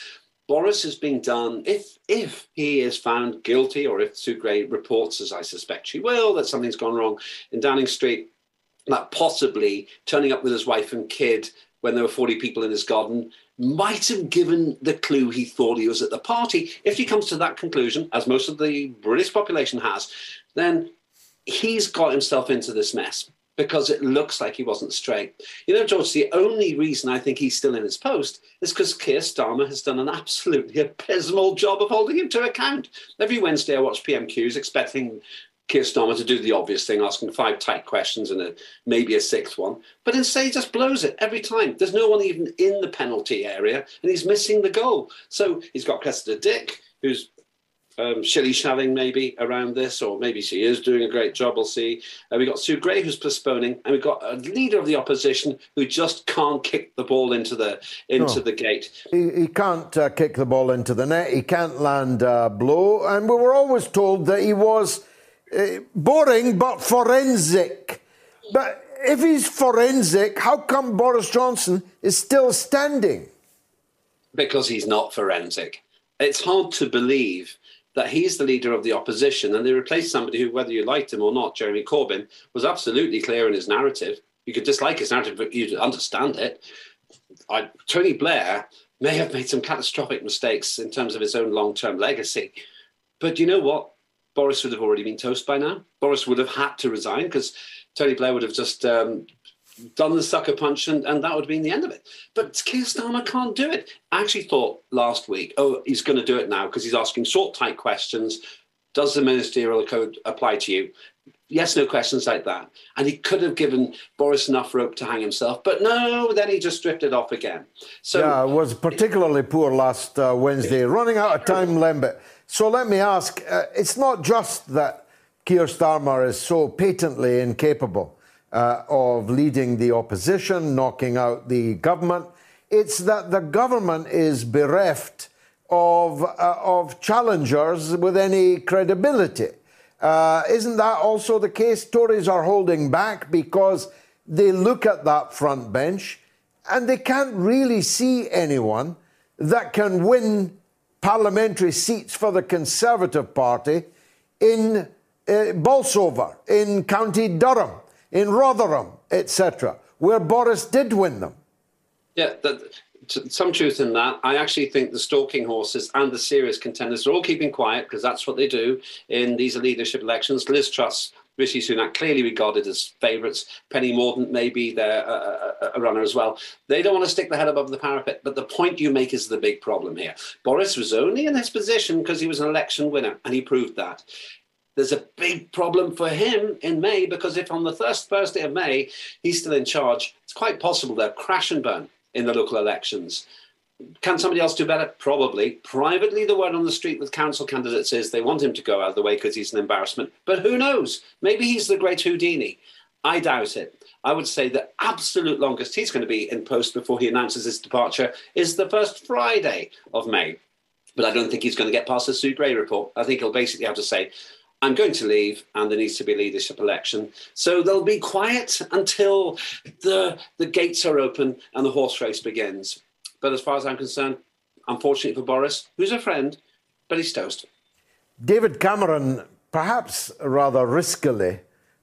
Boris is being done if if he is found guilty or if Sue reports, as I suspect she will, that something's gone wrong in Downing Street, that possibly turning up with his wife and kid when there were 40 people in his garden might have given the clue he thought he was at the party. If he comes to that conclusion, as most of the British population has, then he's got himself into this mess because it looks like he wasn't straight. You know, George, the only reason I think he's still in his post is because Keir Starmer has done an absolutely abysmal job of holding him to account. Every Wednesday I watch PMQs expecting Keir Starmer to do the obvious thing, asking five tight questions and a, maybe a sixth one. But instead, he just blows it every time. There's no one even in the penalty area, and he's missing the goal. So he's got Cressida Dick, who's um, shilly shallying maybe around this, or maybe she is doing a great job. We'll see. Uh, we've got Sue Gray who's postponing, and we've got a leader of the opposition who just can't kick the ball into the into no. the gate. He, he can't uh, kick the ball into the net. He can't land a blow, and we were always told that he was uh, boring but forensic. But if he's forensic, how come Boris Johnson is still standing? Because he's not forensic. It's hard to believe that he's the leader of the opposition and they replaced somebody who, whether you liked him or not, Jeremy Corbyn, was absolutely clear in his narrative. You could dislike his narrative, but you'd understand it. I, Tony Blair may have made some catastrophic mistakes in terms of his own long term legacy. But you know what? Boris would have already been toast by now. Boris would have had to resign because Tony Blair would have just um, done the sucker punch and, and that would have been the end of it. But Keir Starmer can't do it. I actually thought last week, oh, he's going to do it now because he's asking short, tight questions. Does the ministerial code apply to you? Yes, no questions like that. And he could have given Boris enough rope to hang himself, but no, then he just drifted off again. So yeah, it was particularly poor last uh, Wednesday, running out of time limit. So let me ask uh, it's not just that Keir Starmer is so patently incapable uh, of leading the opposition, knocking out the government, it's that the government is bereft of, uh, of challengers with any credibility. Uh, isn't that also the case? Tories are holding back because they look at that front bench and they can't really see anyone that can win parliamentary seats for the Conservative Party in uh, Bolsover, in County Durham, in Rotherham, etc., where Boris did win them. Yeah, that, some truth in that. I actually think the stalking horses and the serious contenders are all keeping quiet because that's what they do in these leadership elections. Liz Truss Rishi Sunak clearly regarded as favourites. Penny Mordaunt maybe they're a, uh, uh, uh, a, runner as well. They don't want to stick their head above the parapet. But the point you make is the big problem here. Boris was only in his position because he was an election winner, and he proved that. There's a big problem for him in May because if on the first Thursday of May he's still in charge, it's quite possible they'll crash and burn in the local elections. Can somebody else do better? Probably. Privately, the word on the street with council candidates is they want him to go out of the way because he's an embarrassment. But who knows? Maybe he's the great Houdini. I doubt it. I would say the absolute longest he's going to be in post before he announces his departure is the first Friday of May. But I don't think he's going to get past the Sue Gray report. I think he'll basically have to say, I'm going to leave and there needs to be a leadership election. So they'll be quiet until the, the gates are open and the horse race begins. But as far as I'm concerned, unfortunately for Boris, who's a friend, but he's toast. David Cameron, perhaps rather riskily,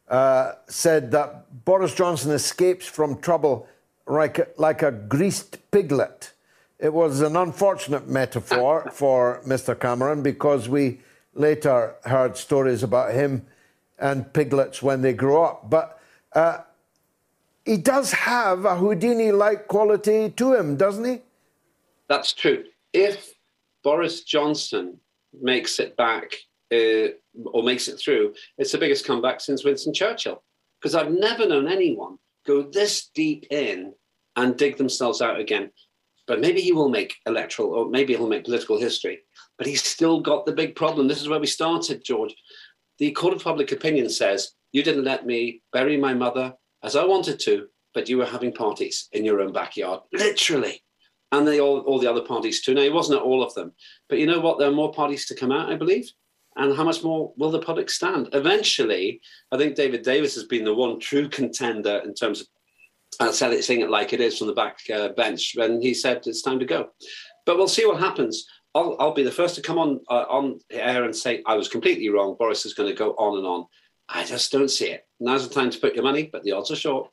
uh, said that Boris Johnson escapes from trouble like a, like a greased piglet. It was an unfortunate metaphor for Mr. Cameron because we later heard stories about him and piglets when they grow up. But uh, he does have a Houdini like quality to him, doesn't he? That's true. If Boris Johnson makes it back uh, or makes it through, it's the biggest comeback since Winston Churchill. Because I've never known anyone go this deep in and dig themselves out again. But maybe he will make electoral, or maybe he'll make political history. But he's still got the big problem. This is where we started, George. The Court of Public Opinion says, You didn't let me bury my mother as I wanted to, but you were having parties in your own backyard. Literally. And they all, all the other parties too. Now, it wasn't at all of them. But you know what? There are more parties to come out, I believe. And how much more will the public stand? Eventually, I think David Davis has been the one true contender in terms of uh, saying it like it is from the back uh, bench when he said it's time to go. But we'll see what happens. I'll, I'll be the first to come on uh, on air and say I was completely wrong. Boris is going to go on and on. I just don't see it. Now's the time to put your money, but the odds are short.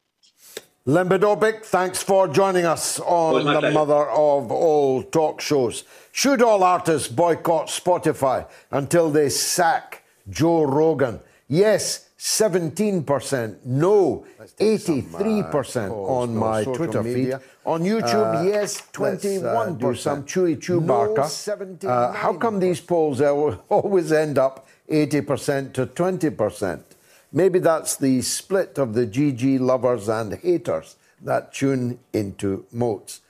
Lembit thanks for joining us on the pleasure. mother of all talk shows. Should all artists boycott Spotify until they sack Joe Rogan? Yes, 17%. No, 83% on my Twitter feed. On YouTube, uh, yes, 21%. Uh, do some chewy Chewbacca. No, uh, how come these polls always end up 80% to 20%? Maybe that's the split of the GG lovers and haters that tune into MOATS.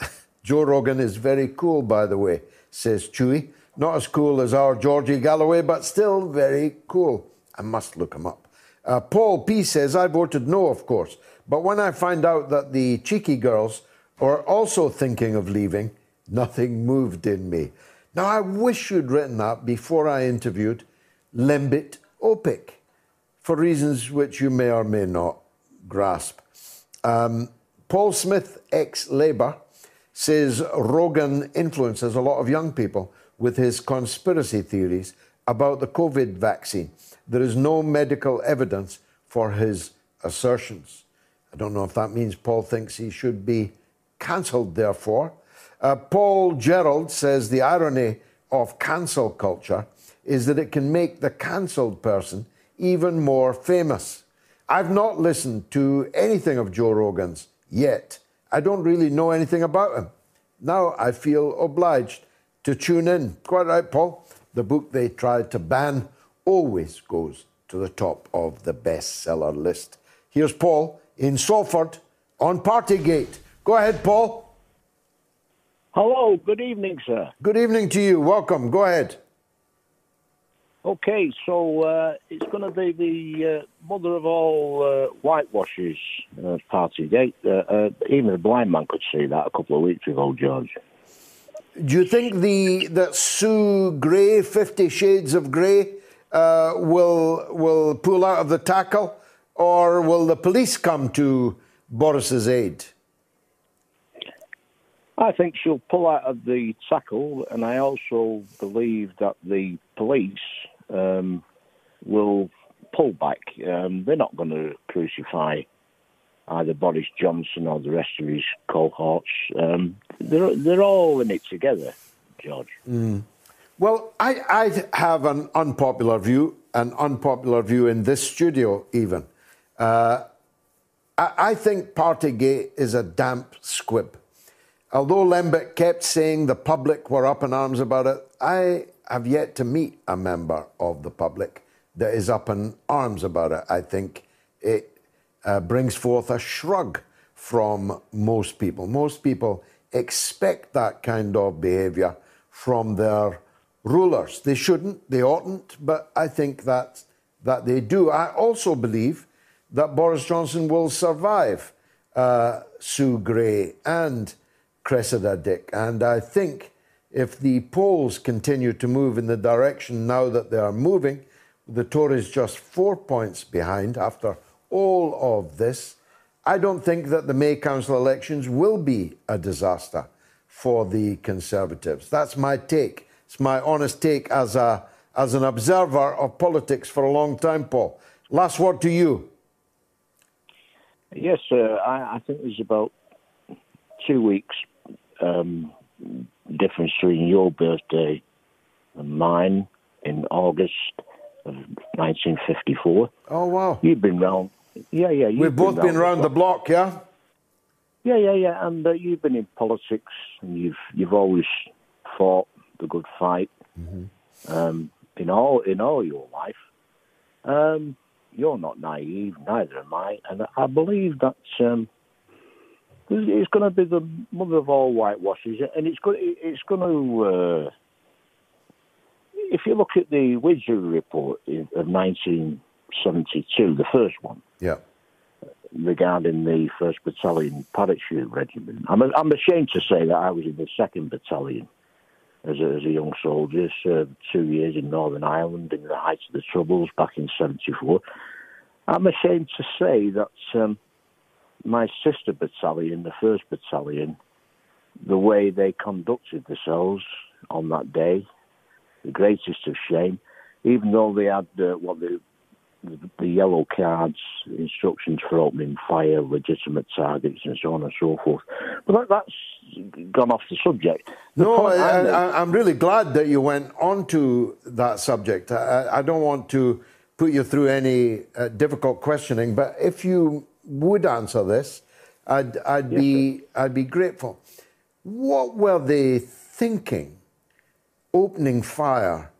Joe Rogan is very cool, by the way, says Chewy. Not as cool as our Georgie Galloway, but still very cool. I must look him up. Uh, Paul P says, I voted no, of course, but when I find out that the cheeky girls are also thinking of leaving, nothing moved in me. Now, I wish you'd written that before I interviewed Lembit Öpik, for reasons which you may or may not grasp. Um, Paul Smith, ex Labour, says Rogan influences a lot of young people with his conspiracy theories about the COVID vaccine. There is no medical evidence for his assertions. I don't know if that means Paul thinks he should be cancelled, therefore. Uh, Paul Gerald says the irony of cancel culture is that it can make the cancelled person even more famous. I've not listened to anything of Joe Rogan's yet. I don't really know anything about him. Now I feel obliged to tune in. Quite right, Paul. The book they tried to ban always goes to the top of the bestseller list. Here's Paul in Salford on Partygate. Go ahead, Paul. Hello, good evening, sir. Good evening to you. Welcome. Go ahead. Okay, so uh, it's going to be the uh, mother of all uh, whitewashes, uh, Partygate. Uh, uh, even a blind man could see that a couple of weeks ago, George. Do you think the that Sue Gray, Fifty Shades of Grey, will will pull out of the tackle, or will the police come to Boris's aid? I think she'll pull out of the tackle, and I also believe that the police um, will pull back. Um, they're not going to crucify either Boris Johnson or the rest of his cohorts. Um, they're they're all in it together, George. Mm. Well, I, I have an unpopular view, an unpopular view in this studio, even. Uh, I, I think Partygate is a damp squib. Although Lembit kept saying the public were up in arms about it, I have yet to meet a member of the public that is up in arms about it. I think it uh, brings forth a shrug from most people. Most people expect that kind of behaviour from their rulers. They shouldn't, they oughtn't, but I think that, that they do. I also believe that Boris Johnson will survive uh, Sue Gray and Cressida Dick. And I think if the polls continue to move in the direction now that they are moving, the Tories just four points behind after all of this. I don't think that the May Council elections will be a disaster for the Conservatives. That's my take. It's my honest take as, a, as an observer of politics for a long time, Paul. Last word to you. Yes, sir. I, I think there's about two weeks um, difference between your birthday and mine in August of 1954. Oh wow! You've been round. Yeah, yeah. We've both been, been round the block. the block, yeah. Yeah, yeah, yeah. And uh, you've been in politics, and you've you've always fought the good fight mm-hmm. um, in all in all your life. Um, you're not naive, neither am I, and I believe that um, it's going to be the mother of all whitewashes, and it's going it's going to. Uh, if you look at the Widgery report of 1972, the first one, yeah, regarding the First Battalion Parachute Regiment, I'm I'm ashamed to say that I was in the Second Battalion as a, as a young soldier, served two years in Northern Ireland in the height of the Troubles back in '74. I'm ashamed to say that. Um, my sister battalion, the first battalion, the way they conducted themselves on that day, the greatest of shame, even though they had uh, what the, the, the yellow cards, instructions for opening fire, legitimate targets, and so on and so forth. But that, that's gone off the subject. The no, I, am really glad that you went on to that subject. I, I don't want to put you through any uh, difficult questioning, but if you would answer this, I'd, I'd yes, be sir. I'd be grateful. What were they thinking? Opening fire.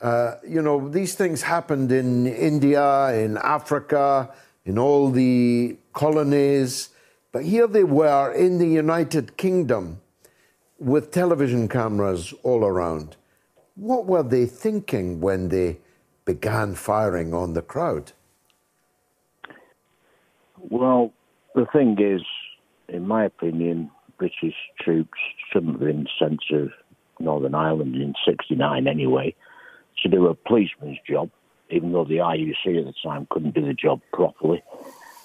Uh, you know, these things happened in India, in Africa, in all the colonies, but here they were in the United Kingdom with television cameras all around. What were they thinking when they began firing on the crowd? Well, the thing is, in my opinion, British troops shouldn't have been sent to Northern Ireland in '69 anyway to do a policeman's job, even though the RUC at the time couldn't do the job properly.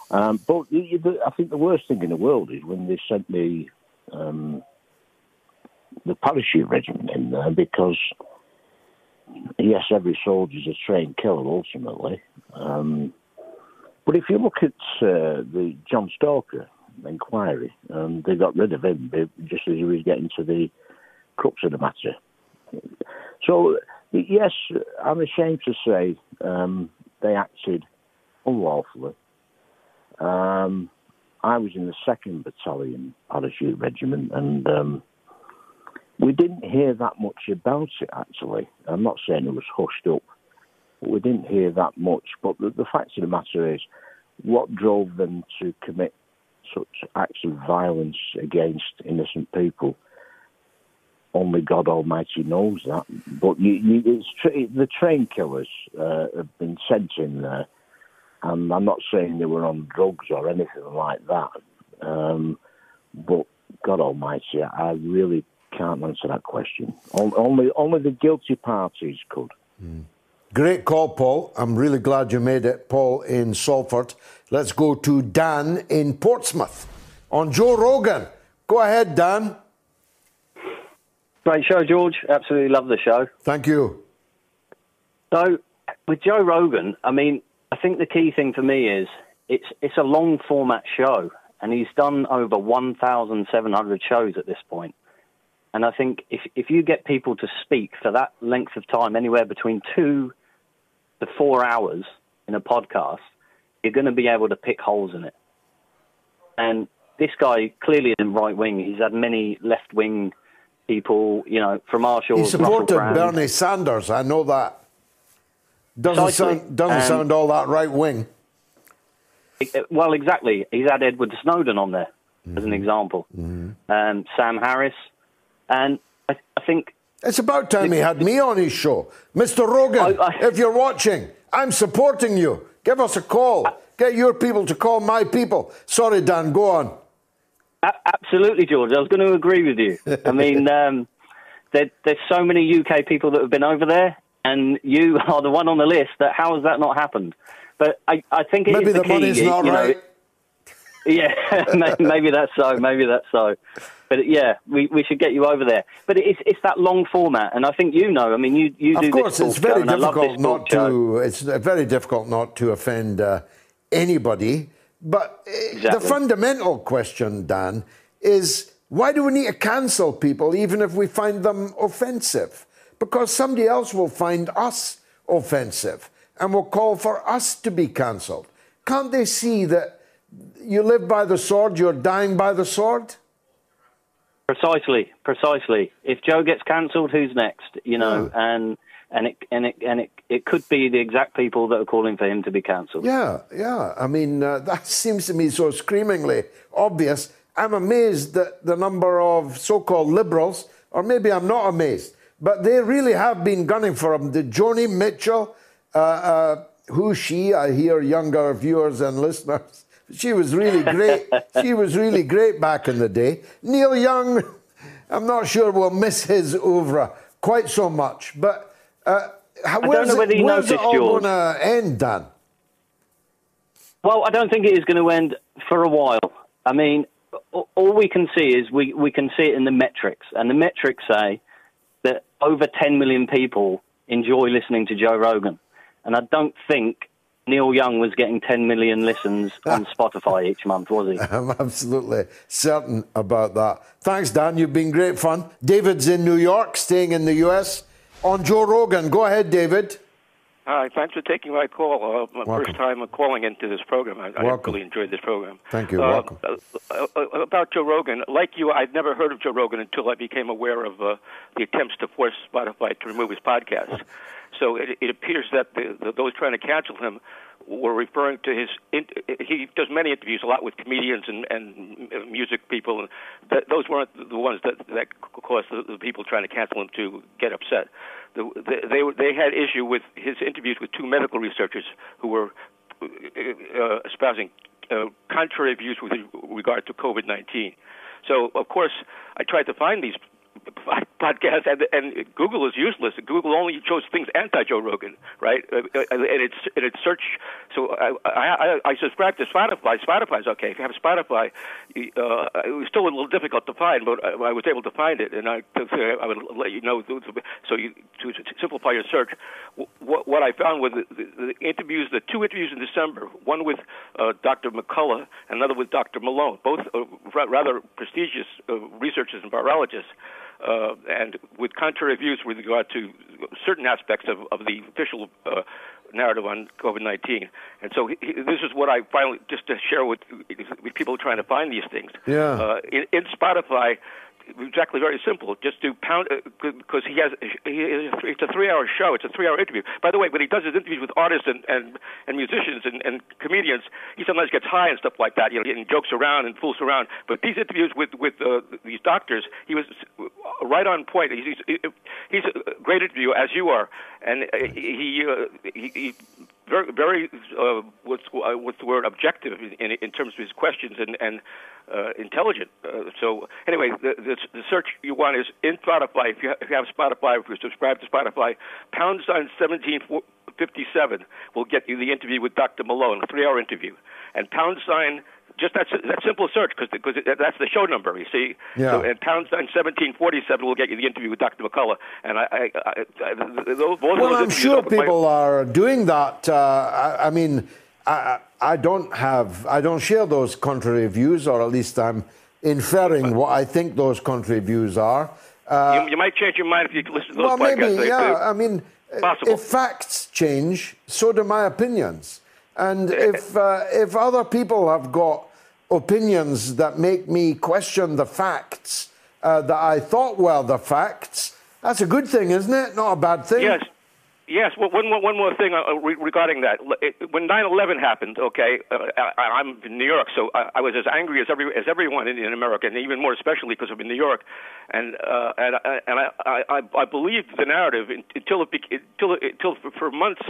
Um, but I think the worst thing in the world is when they sent the um, the parachute regiment in there because yes, every soldier is a trained killer ultimately. Um, but if you look at uh, the John Stalker inquiry, um, they got rid of him just as he was getting to the crux of the matter. So, yes, I'm ashamed to say um, they acted unlawfully. Um, I was in the second battalion parachute regiment, and um, we didn't hear that much about it. Actually, I'm not saying it was hushed up we didn't hear that much. But the, the fact of the matter is, what drove them to commit such acts of violence against innocent people? Only God Almighty knows that. But you, you, the train killers uh, have been sent in there, and I'm not saying they were on drugs or anything like that. Um, but God Almighty, I really can't answer that question. Only, only the guilty parties could. Mm. Great call, Paul. I'm really glad you made it, Paul in Salford. Let's go to Dan in Portsmouth on Joe Rogan. Go ahead, Dan. Great show, George. Absolutely love the show. Thank you. So, with Joe Rogan, I mean, I think the key thing for me is it's it's a long format show, and he's done over 1,700 shows at this point. And I think if if you get people to speak for that length of time, anywhere between two to four hours in a podcast, you're going to be able to pick holes in it. And this guy clearly is right wing. He's had many left wing people, you know, from Marshall. He supported Bernie Sanders. I know that. Doesn't sound doesn't um, sound all that right wing. Well, exactly. He's had Edward Snowden on there mm-hmm. as an mm-hmm. example. Mm-hmm. Um, Sam Harris, and I, I, think it's about time he had me on his show, Mr. Rogan. I, I, if you're watching, I'm supporting you. Give us a call. Get your people to call my people. Sorry, Dan. Go on. Absolutely, George. I was going to agree with you. I mean, um, there, there's so many UK people that have been over there, and you are the one on the list. That how has that not happened? But I, I think it maybe the, the money's not you right. Know, yeah, maybe that's so. Maybe that's so. But yeah, we, we should get you over there. But it's it's that long format, and I think you know. I mean, you you of do. Of course, it's very difficult not to. It's very difficult not to offend uh, anybody. But uh, exactly. the fundamental question, Dan, is why do we need to cancel people even if we find them offensive? Because somebody else will find us offensive and will call for us to be cancelled. Can't they see that you live by the sword, you're dying by the sword? Precisely, precisely. If Joe gets cancelled, who's next? You know, yeah. and and it and it and it it could be the exact people that are calling for him to be cancelled. Yeah, yeah. I mean, uh, that seems to me so screamingly obvious. I'm amazed that the number of so-called liberals, or maybe I'm not amazed, but they really have been gunning for him. The Joni Mitchell, uh, uh, who she? I hear younger viewers and listeners. She was really great. she was really great back in the day. Neil Young, I'm not sure we'll miss his oeuvre quite so much, but uh, where's, it, where's it all going to end, Dan? Well, I don't think it is going to end for a while. I mean, all we can see is we, we can see it in the metrics, and the metrics say that over 10 million people enjoy listening to Joe Rogan. And I don't think Neil Young was getting 10 million listens on Spotify each month, was he? I'm absolutely certain about that. Thanks, Dan. You've been great fun. David's in New York, staying in the US. On Joe Rogan. Go ahead, David. Hi, thanks for taking my call. Uh, my welcome. first time calling into this program. I, I really enjoyed this program. Thank you. Uh, welcome. Uh, uh, about Joe Rogan, like you, I'd never heard of Joe Rogan until I became aware of uh, the attempts to force Spotify to remove his podcast. So it, it appears that the, the, those trying to cancel him were referring to his. In, he does many interviews, a lot with comedians and, and music people, and th- those weren't the ones that that caused the, the people trying to cancel him to get upset. The, the, they they had issue with his interviews with two medical researchers who were uh, espousing uh, contrary views with regard to COVID-19. So, of course, I tried to find these podcast, and, and Google is useless. Google only shows things anti Joe Rogan, right? Uh, uh, and it's and it's search. So I, I I subscribe to Spotify. Spotify's okay. If you have Spotify, uh, it was still a little difficult to find, but I, was able to find it, and I I would let you know. So you to, simplify your search, what, what I found was the, the, interviews, the two interviews in December, one with uh, Dr. McCullough, and another with Dr. Malone, both uh, rather prestigious uh, researchers and virologists uh, and with contrary views with regard to certain aspects of, of the official uh, narrative on COVID-19. And so he, this is what I finally just to share with, with people trying to find these things. Yeah. Uh, in, in Spotify, exactly very simple. Just do pound because uh, he has he, it's a three-hour show. It's a three-hour interview. By the way, when he does his interviews with artists and and, and musicians and, and comedians, he sometimes gets high and stuff like that. You know, getting jokes around and fools around. But these interviews with with uh, these doctors, he was right on point. He's he's a great interview as you are, and he uh, he, he very, very uh, what's uh, what's the word objective in, in terms of his questions and and uh, intelligent. Uh, so anyway, the, the, the search you want is in Spotify. If you, ha- if you have Spotify, if you subscribe to Spotify, pound sign seventeen fifty seven will get you the interview with Dr. Malone, a three hour interview, and pound sign just that that simple search because because that's the show number. You see, yeah. So, and pound sign seventeen forty seven will get you the interview with Dr. McCullough. And I, I, I, I those, well, I'm sure people my... are doing that. Uh, I, I, mean, I, I don't have I don't share those contrary views, or at least I'm inferring what I think those contrary views are. you, you, might change your mind if you listen to those well, podcasts. maybe, yeah. I mean, Possible. if facts change, so do my opinions. And if uh, if other people have got opinions that make me question the facts uh, that I thought were the facts, that's a good thing, isn't it? Not a bad thing. Yes. Yes, well, one, one more thing uh, regarding that. When 9/11 happened, okay, uh, I, am in New York, so I, I, was as angry as every as everyone in, in America, and even more especially because I'm in New York, and uh, and and I, I I believed the narrative until it until until for months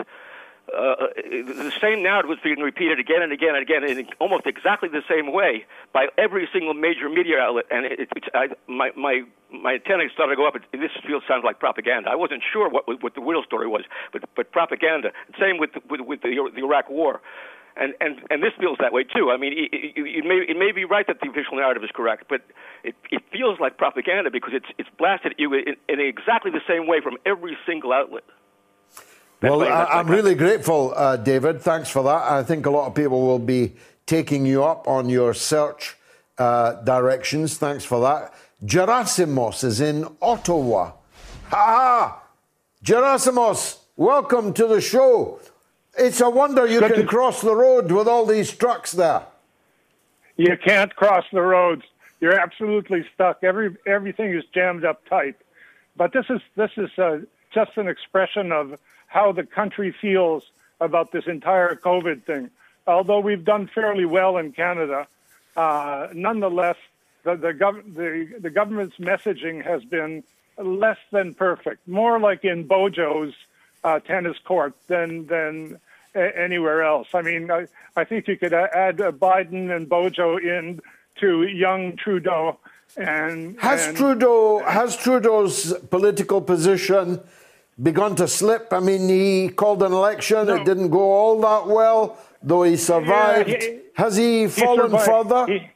uh, the same narrative was being repeated again and again and again in almost exactly the same way by every single major media outlet. And it, it, I, my my my antennas started to go up. It, this feels sounds like propaganda. I wasn't sure what what the real story was, but but propaganda. Same with with, with the, the Iraq War. And, and and this feels that way too. I mean, it, it, may it may be right that the official narrative is correct, but it, it feels like propaganda because it's it's blasted you in, in exactly the same way from every single outlet well, I, am really grateful, uh, David. Thanks for that. I think a lot of people will be taking you up on your search uh, directions. Thanks for that. Gerasimos is in Ottawa. Ha ha! Gerasimos, welcome to the show. It's a wonder you Good can to... cross the road with all these trucks there. You can't cross the roads. You're absolutely stuck. Every everything is jammed up tight. But this is this is uh, just an expression of how the country feels about this entire COVID thing. Although we've done fairly well in Canada, uh, nonetheless, the, the, gov- the, the government's messaging has been less than perfect, more like in Bojo's uh, tennis court than, than a- anywhere else. I mean, I, I think you could add Biden and Bojo in to young Trudeau. And has and, Trudeau has Trudeau's political position begun to slip. I mean, he called an election, no. it didn't go all that well, though he survived. Yeah, he, Has he, he fallen survived. further? He,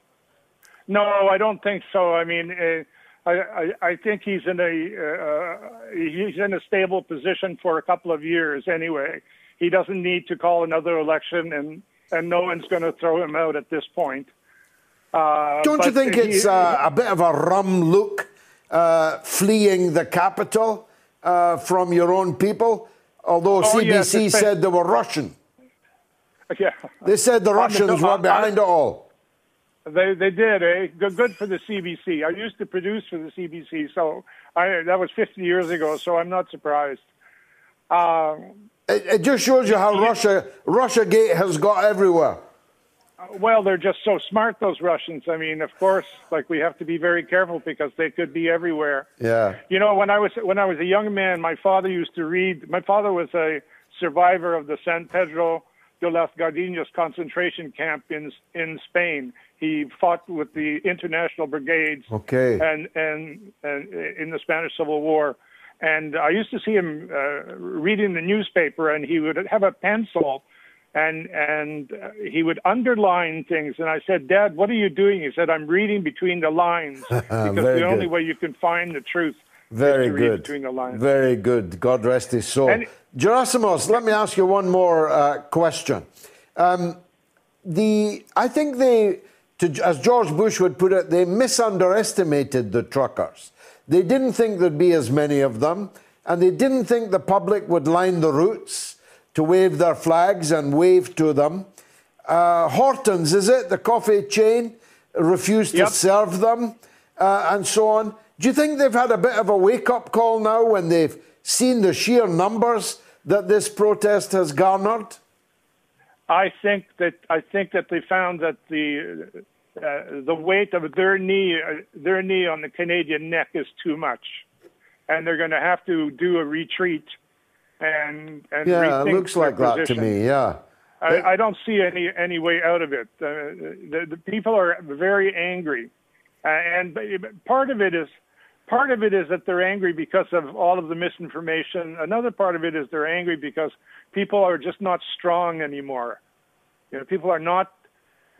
no, I don't think so. I mean, uh, I, I, I, think he's in a uh, he's in a stable position for a couple of years anyway. He doesn't need to call another election, and and no one's going to throw him out at this point. Uh, don't you think it's uh, a bit of a rum look uh, fleeing the capital? Uh, from your own people, although oh, CBC yes, said they were Russian. Yeah. They said the Russians were behind it all. They they did, eh? Good, good for the CBC. I used to produce for the CBC, so I, that was 50 years ago. So I'm not surprised. Uh, it, it, just shows you how Russia Russia Gate has got everywhere. Well, they're just so smart, those Russians. I mean, of course, like we have to be very careful because they could be everywhere. Yeah. You know, when I was when I was a young man, my father used to read. My father was a survivor of the San Pedro de las Gardenias concentration camp in in Spain. He fought with the international brigades. Okay. And and, and in the Spanish Civil War. And I used to see him uh, reading the newspaper, and he would have a pencil and and uh, he would underline things. And i said dad what are you doing? He said i'm reading between the lines. Because the good. only way you can find the truth very good. between the lines. Very good. God rest his soul. And, gerasimos let me ask you one more uh, question. Um, the i think they to, as george bush would put it they misunderestimated the truckers. They didn't think there'd be as many of them and they didn't think the public would line the routes to wave their flags and wave to them. Uh, Hortons, is it, the coffee chain, refused yep. to serve them uh, and so on. Do you think they've had a bit of a wake up call now when they've seen the sheer numbers that this protest has garnered? I think that I think that they found that the uh, the weight of their knee uh, their knee on the Canadian neck is too much, and they're going to have to do a retreat and and yeah, it looks like that to me. Yeah. I, I, don't see any any way out of it. Uh, the, the people are very angry, uh, and part of it is part of it is that they're angry because of all of the misinformation. Another part of it is they're angry because people are just not strong anymore. You know, people are not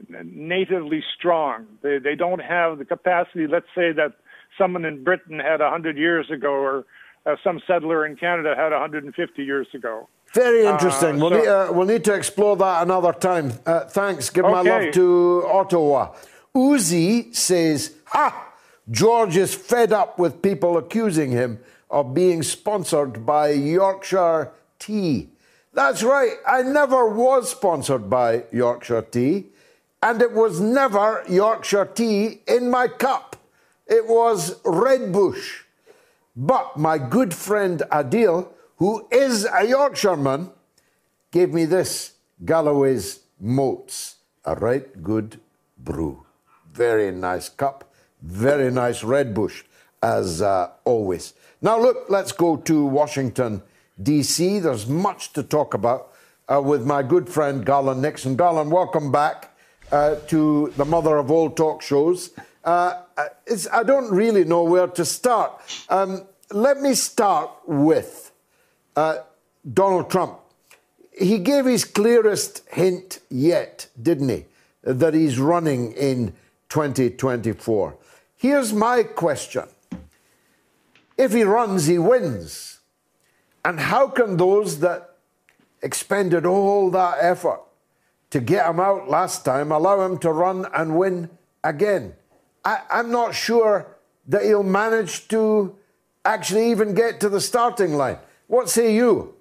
natively strong. They they don't have the capacity. Let's say that someone in Britain had a hundred years ago, or uh, some settler in Canada had 150 years ago. Very uh, interesting. We'll, so, need, uh, we'll, need, to explore that another time. Uh, thanks. Give okay. my love to Ottawa. Uzi says, Ha! George is fed up with people accusing him of being sponsored by Yorkshire Tea. That's right, I never was sponsored by Yorkshire Tea, and it was never Yorkshire Tea in my cup. It was Red Bush. But my good friend Adil, who is a Yorkshireman, gave me this Galloway's MOATS, a right good brew. Very nice cup, very nice Red Bush, as uh, always. Now, look, let's go to Washington, D.C. There's much to talk about uh, with my good friend Garland Nixon. Garland, welcome back uh, to the mother of all talk shows. Uh, uh, I don't really know where to start. Um, let me start with uh, Donald Trump. He gave his clearest hint yet, didn't he, that he's running in 2024. Here's my question If he runs, he wins. And how can those that expended all that effort to get him out last time allow him to run and win again? I, am not sure that he'll manage to actually even get to the starting line. What say you?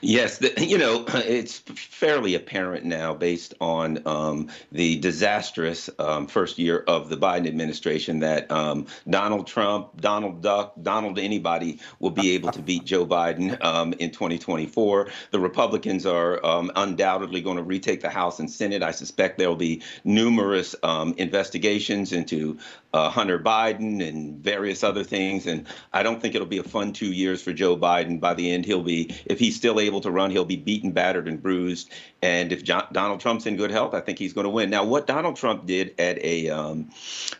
Yes, the, you know, it's fairly apparent now based on um, the disastrous um, first year of the Biden administration that um, Donald Trump, Donald Duck, Donald anybody will be able to beat Joe Biden um, in 2024. The Republicans are um, undoubtedly going to retake the House and Senate. I suspect there will be numerous um, investigations into uh, Hunter Biden and various other things. And I don't think it'll be a fun two years for Joe Biden. By the end, he'll be, if he's still able to run, he'll be beaten, battered, and bruised. And if John, Donald Trump's in good health, I think he's going to win. Now, what Donald Trump did at a um,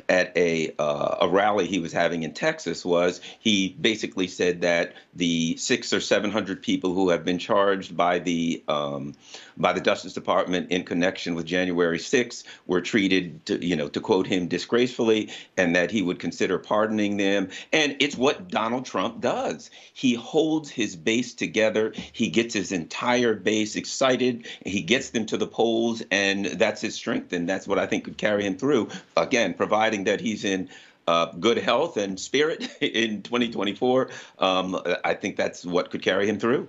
at a uh, a rally he was having in Texas was he basically said that the six or seven hundred people who have been charged by the um, by the Justice Department in connection with January 6th were treated, to, you know, to quote him, disgracefully, and that he would consider pardoning them. And it's what Donald Trump does. He holds his base together. He gets his entire base excited. He gets them to the polls, and that's his strength. And that's what I think could carry him through. Again, providing that he's in uh, good health and spirit in 2024. Um, I think that's what could carry him through.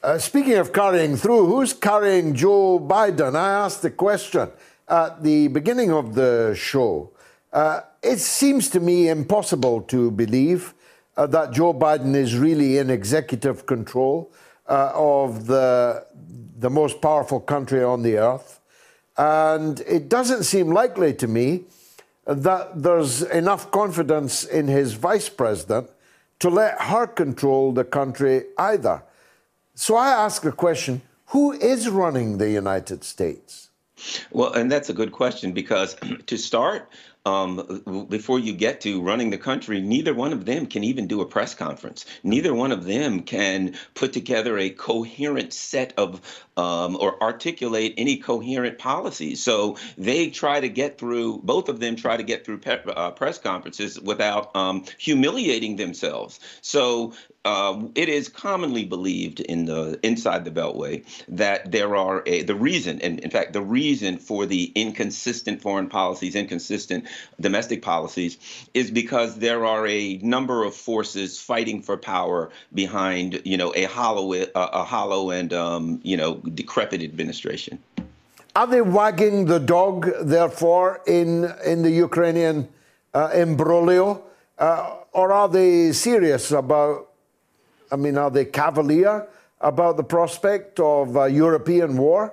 Uh, speaking of carrying through, who's carrying Joe Biden? I asked the question at the beginning of the show. Uh, it seems to me impossible to believe uh, that Joe Biden is really in executive control uh, of the, the most powerful country on the earth. And it doesn't seem likely to me that there's enough confidence in his vice president to let her control the country either. So I ask a question who is running the United States? Well, and that's a good question because to start, um, before you get to running the country, neither one of them can even do a press conference. Neither one of them can put together a coherent set of um, or articulate any coherent policies. So they try to get through, both of them try to get through pe- uh, press conferences without um, humiliating themselves. So uh, it is commonly believed in the inside the Beltway that there are a the reason, and in fact, the reason for the inconsistent foreign policies, inconsistent domestic policies, is because there are a number of forces fighting for power behind, you know, a hollow, a, a hollow and um, you know decrepit administration. Are they wagging the dog, therefore, in in the Ukrainian uh, imbroglio, uh, or are they serious about? I mean, are they cavalier about the prospect of a European war?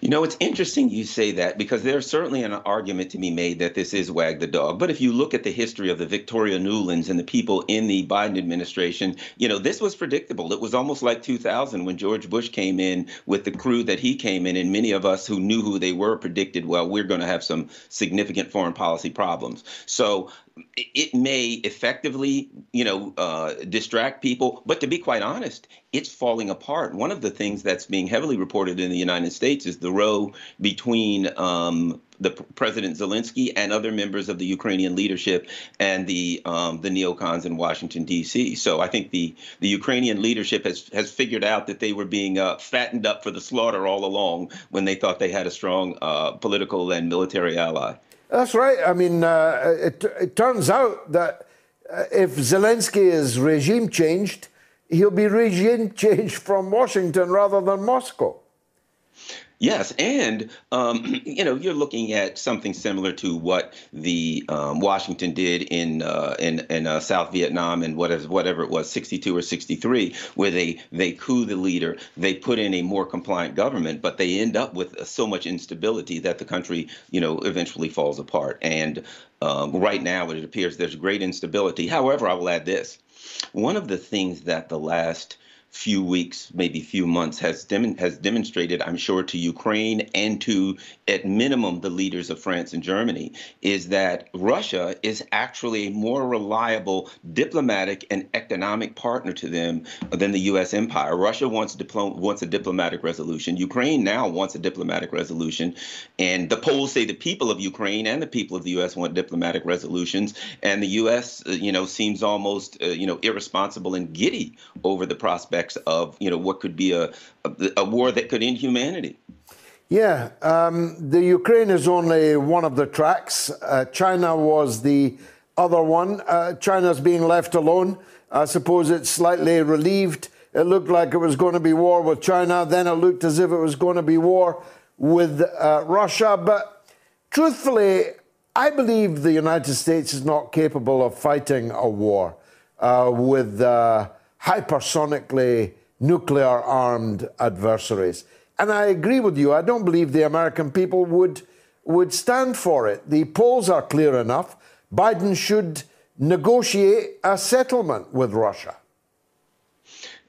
You know, it's interesting you say that because there's certainly an argument to be made that this is wag the dog. But if you look at the history of the Victoria Nulands and the people in the Biden administration, you know, this was predictable. It was almost like 2000 when George Bush came in with the crew that he came in, and many of us who knew who they were predicted, well, we're going to have some significant foreign policy problems. So it may effectively, you know, uh, distract people. But to be quite honest, it's falling apart. One of the things that's being heavily reported in the United States is the row between um, the President Zelensky and other members of the Ukrainian leadership and the um, the neocons in Washington D.C. So I think the the Ukrainian leadership has has figured out that they were being uh, fattened up for the slaughter all along when they thought they had a strong uh, political and military ally. That's right. I mean, uh, it, it turns out that uh, if Zelensky is regime changed, he'll be regime changed from Washington rather than Moscow. Yes, and um, you know you're looking at something similar to what the um, Washington did in uh, in, in uh, South Vietnam and whatever whatever it was, 62 or 63, where they they coup the leader, they put in a more compliant government, but they end up with so much instability that the country you know eventually falls apart. And um, right now, it appears there's great instability. However, I will add this: one of the things that the last few weeks, maybe few months, has dem- has demonstrated, I'm sure, to Ukraine and to, at minimum, the leaders of France and Germany, is that Russia is actually a more reliable diplomatic and economic partner to them than the U.S. empire. Russia wants diplo- wants a diplomatic resolution. Ukraine now wants a diplomatic resolution, and the polls say the people of Ukraine and the people of the U.S. want diplomatic resolutions, and the U.S. Uh, you know seems almost uh, you know irresponsible and giddy over the prospect of you know what could be a a, a war that could end humanity. Yeah, um, the Ukraine is only one of the tracks. Uh, China was the other one. Uh, China's being left alone. I suppose it's slightly relieved. It looked like it was going to be war with China. Then it looked as if it was going to be war with uh, Russia. But truthfully, I believe the United States is not capable of fighting a war uh, with uh, hypersonically nuclear armed adversaries. And I agree with you. I don't believe the American people would, would stand for it. The polls are clear enough. Biden should negotiate a settlement with Russia.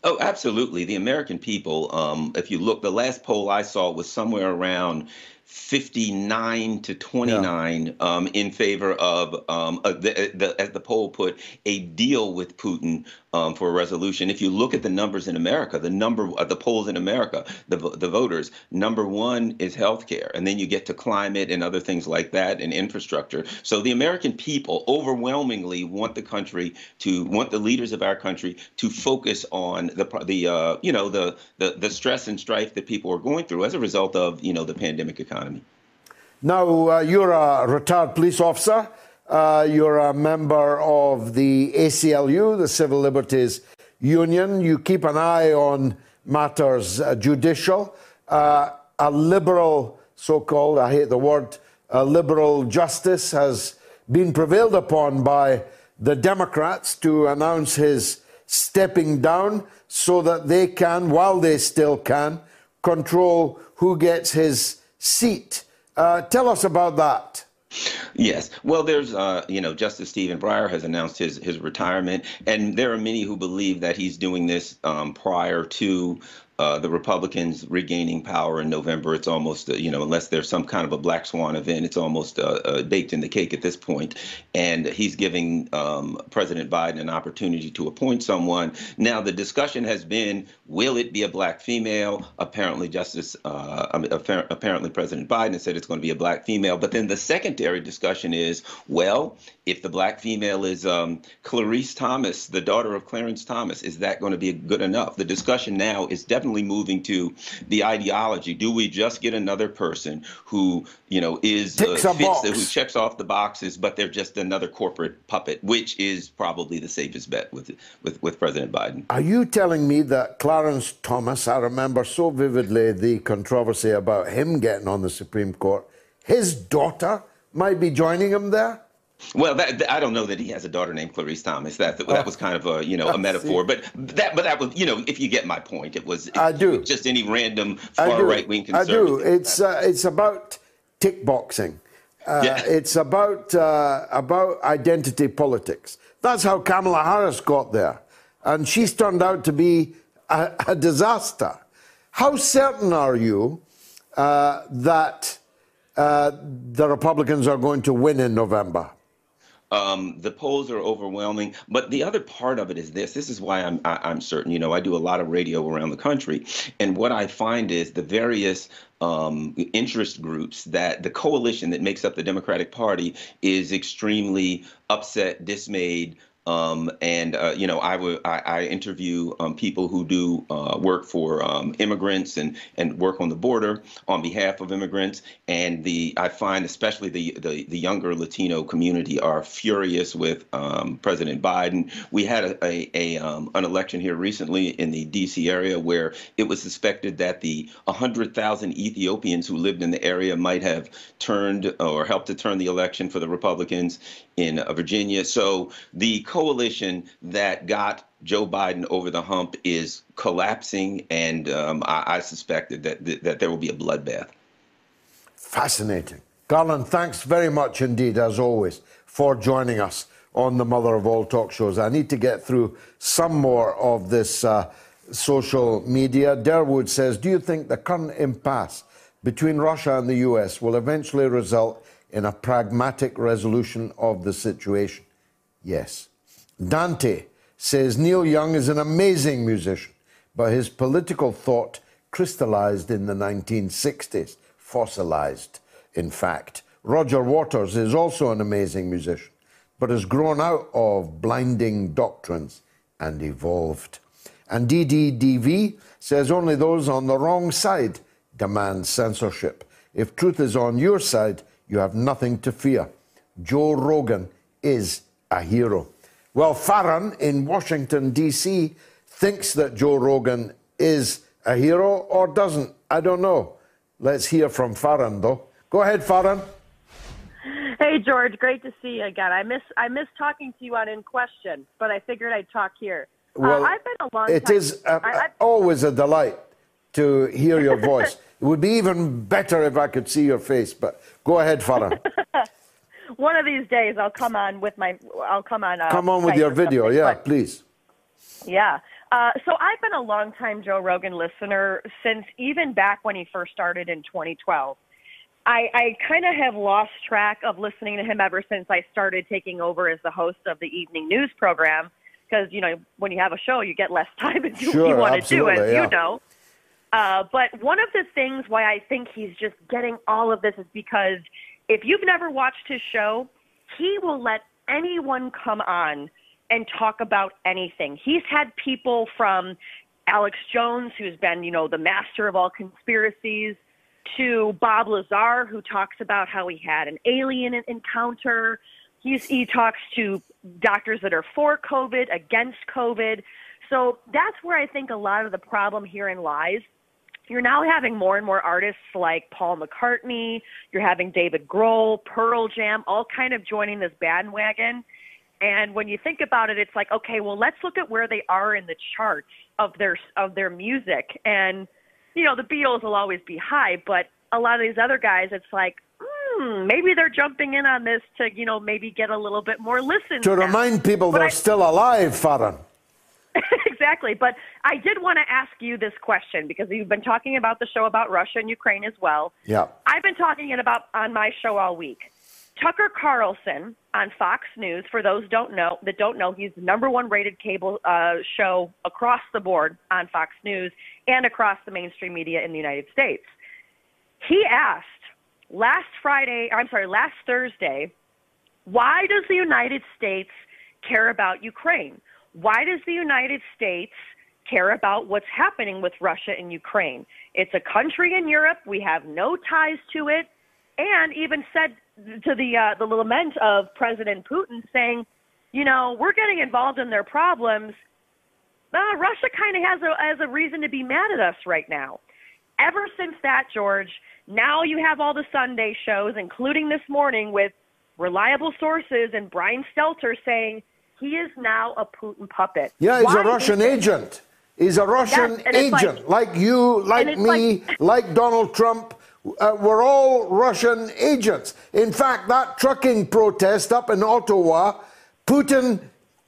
Oh, absolutely. The American people, um, if you look, the last poll I saw was somewhere around 59 to 29 yeah. um, in favor of, um, the, the, as the poll put, a deal with Putin um, for a resolution. If you look at the numbers in America, the number of the polls in America, the, the voters, number one is healthcare. And then you get to climate and other things like that and infrastructure. So the American people overwhelmingly want the country to, want the leaders of our country to focus on the, the uh, you know, the, the, the stress and strife that people are going through as a result of, you know, the pandemic economy. Now, uh, you're a retired police officer. Uh, you're a member of the ACLU, the Civil Liberties Union. You keep an eye on matters uh, judicial. Uh, a liberal, so called, I hate the word, a liberal justice has been prevailed upon by the Democrats to announce his stepping down so that they can, while they still can, control who gets his seat. Uh, tell us about that. Yes. Well, there's, uh, you know, Justice Stephen Breyer has announced his his retirement, and there are many who believe that he's doing this um, prior to uh, the Republicans regaining power in November. It's almost, uh, you know, unless there's some kind of a black swan event, it's almost uh, uh baked in the cake at this point. And he's giving um, President Biden an opportunity to appoint someone. Now, the discussion has been will it be a black female? Apparently, Justice, uh, apparently, President Biden said it's going to be a black female. But then the secondary discussion is well, if the black female is um, Clarence Thomas, the daughter of Clarence Thomas, is that going to be good enough? The discussion now is definitely moving to the ideology. Do we just get another person who, you know, is uh, fits, who checks off the boxes, but they're just another corporate puppet, which is probably the safest bet with with, with President Biden. Are you telling me that Clarence Thomas? I remember so vividly the controversy about him getting on the Supreme Court. His daughter might be joining him there. Well, that, I don't know that he has a daughter named Clarice Thomas. That that, oh. was kind of a you know a metaphor, but that but that was you know if you get my point, it was I do just any random far right wing conservative. I do. It's uh, it's about tick boxing. Uh, yeah. It's about uh, about identity politics. That's how Kamala Harris got there, and she's turned out to be a, a disaster. How certain are you uh, that uh, the Republicans are going to win in November? Um, the polls are overwhelming, but the other part of it is this. This is why I'm I, am i am certain. You know, I do a lot of radio around the country, and what I find is the various um, interest groups that the coalition that makes up the Democratic Party is extremely upset, dismayed, Um, and uh, you know, I would I, I interview um, people who do uh, work for um, immigrants and and work on the border on behalf of immigrants. And the I find especially the the, the younger Latino community are furious with um, President Biden. We had a, a, a um, an election here recently in the D.C. area where it was suspected that the 100,000 Ethiopians who lived in the area might have turned or helped to turn the election for the Republicans in uh, Virginia. So the coalition that got Joe Biden over the hump is collapsing, and um, I, I suspect that, that, that there will be a bloodbath. Fascinating. Garland, thanks very much indeed, as always, for joining us on the mother of all talk shows. I need to get through some more of this uh, social media. Derwood says Do you think the current impasse between Russia and the US will eventually result in a pragmatic resolution of the situation? Yes. Dante says Neil Young is an amazing musician, but his political thought crystallized in the 1960s, fossilized, in fact. Roger Waters is also an amazing musician, but has grown out of blinding doctrines and evolved. And DDDV says only those on the wrong side demand censorship. If truth is on your side, you have nothing to fear. Joe Rogan is a hero. Well, Farron in Washington, D.C., thinks that Joe Rogan is a hero or doesn't. I don't know. Let's hear from Farron, though. Go ahead, Farron. Hey, George. Great to see you again. I miss I miss talking to you on In Question, but I figured I'd talk here. Uh, Well, uh, I've been a long it time. is uh, I, always a delight to hear your voice. it would be even better if I could see your face, but go ahead, Farron. one of these days, I'll come on with my. I'll come on. Uh, Come on with your video. Yeah, but- please. Yeah. Uh, so I've been a longtime Joe Rogan listener since even back when he first started in 2012. I, I kind of have lost track of listening to him ever since I started taking over as the host of the evening news program. Because you know, when you have a show, you get less time to do what Sure, you want to do, as yeah. you know. Uh, but one of the things why I think he's just getting all of this is because if you've never watched his show, he will let anyone come on and talk about anything. He's had people from Alex Jones, who's been, you know, the master of all conspiracies, to Bob Lazar, who talks about how he had an alien encounter. He's, he talks to doctors that are for COVID, against COVID. So that's where I think a lot of the problem herein lies. You're now having more and more artists like Paul McCartney. You're having David Grohl, Pearl Jam, all kind of joining this bandwagon. And when you think about it, it's like, okay, well, let's look at where they are in the charts of their of their music. And you know, the Beatles will always be high, but a lot of these other guys, it's like, hmm, maybe they're jumping in on this to, you know, maybe get a little bit more listens. To now. remind people But they're I- still alive, Farron. exactly. But I did want to ask you this question because you've been talking about the show about Russia and Ukraine as well. Yeah. I've been talking it about on my show all week. Tucker Carlson on Fox News. For those don't know that don't know, he's the number one rated cable uh, show across the board on Fox News and across the mainstream media in the United States. He asked last Friday, I'm sorry, last Thursday, why does the United States care about Ukraine? Why does the United States care about what's happening with Russia and Ukraine? It's a country in Europe. We have no ties to it. And even said to the uh, the lament of President Putin, saying, you know, we're getting involved in their problems. Uh, Russia kind of has a has a reason to be mad at us right now. Ever since that, George, now you have all the Sunday shows, including this morning with reliable sources and Brian Stelter saying he is now a Putin puppet. Yeah, he's Why a Russian it? agent. He's a Russian and it's like- agent, like, you, like me, like, Donald Trump. Uh, we're all Russian agents. In fact, that trucking protest up in Ottawa, Putin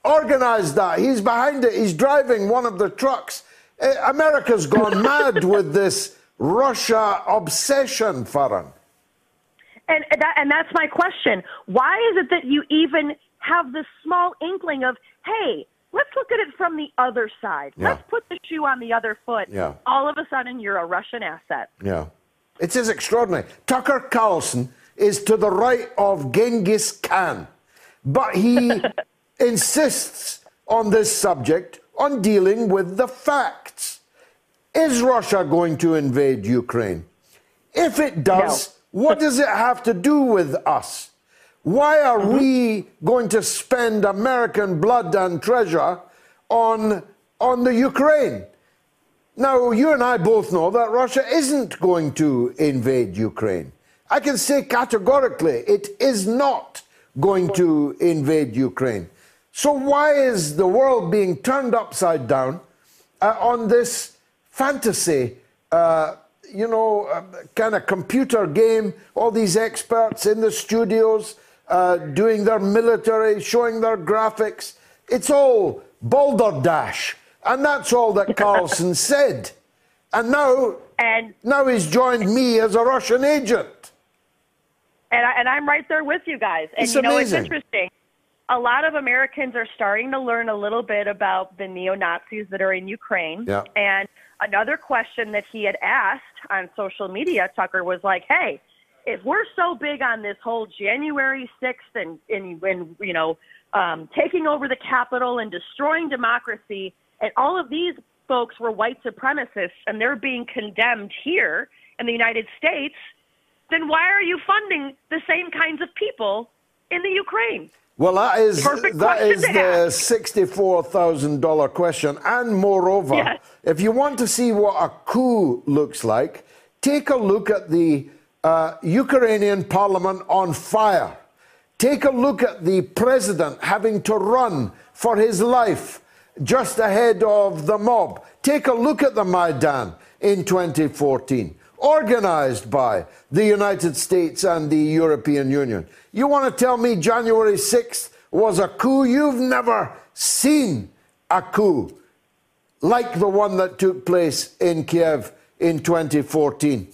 organized that. He's behind it. He's driving one of the trucks. Uh, America's gone mad with this Russia obsession, Farron. And that, and that's my question. Why is it that you even have this small inkling of, hey, let's look at it from the other side. Yeah. Let's put the shoe on the other foot. Yeah. All of a sudden, you're a Russian asset. Yeah. It is extraordinary. Tucker Carlson is to the right of Genghis Khan, but he insists on this subject, on dealing with the facts. Is Russia going to invade Ukraine? If it does, no. what does it have to do with us? Why are mm-hmm. we going to spend American blood and treasure on, on the Ukraine? Now, you and I both know that Russia isn't going to invade Ukraine. I can say categorically it is not going to invade Ukraine. So, why is the world being turned upside down uh, on this fantasy, uh, you know, uh, kind of computer game? All these experts in the studios uh, doing their military, showing their graphics. It's all balderdash. And that's all that Carlson said. And now, and now he's joined me as a Russian agent. And, I, and I'm right there with you guys. And it's you know, amazing. it's interesting. A lot of Americans are starting to learn a little bit about the neo Nazis that are in Ukraine. Yeah. And another question that he had asked on social media, Tucker, was like, hey, if we're so big on this whole January 6th and, and, and you know, um, taking over the Capitol and destroying democracy, and all of these folks were white supremacists and they're being condemned here in the United States, then why are you funding the same kinds of people in the Ukraine? Well, that is Perfect that is the sixty-four thousand dollar question, and moreover, yes. if you want to see what a coup looks like, take a look at the uh, Ukrainian parliament on fire. Take a look at the president having to run for his life just ahead of the mob. Take a look at the Maidan in 2014 organized by the United States and the European Union. You want to tell me January 6th was a coup? You've never seen a coup like the one that took place in Kiev in 2014.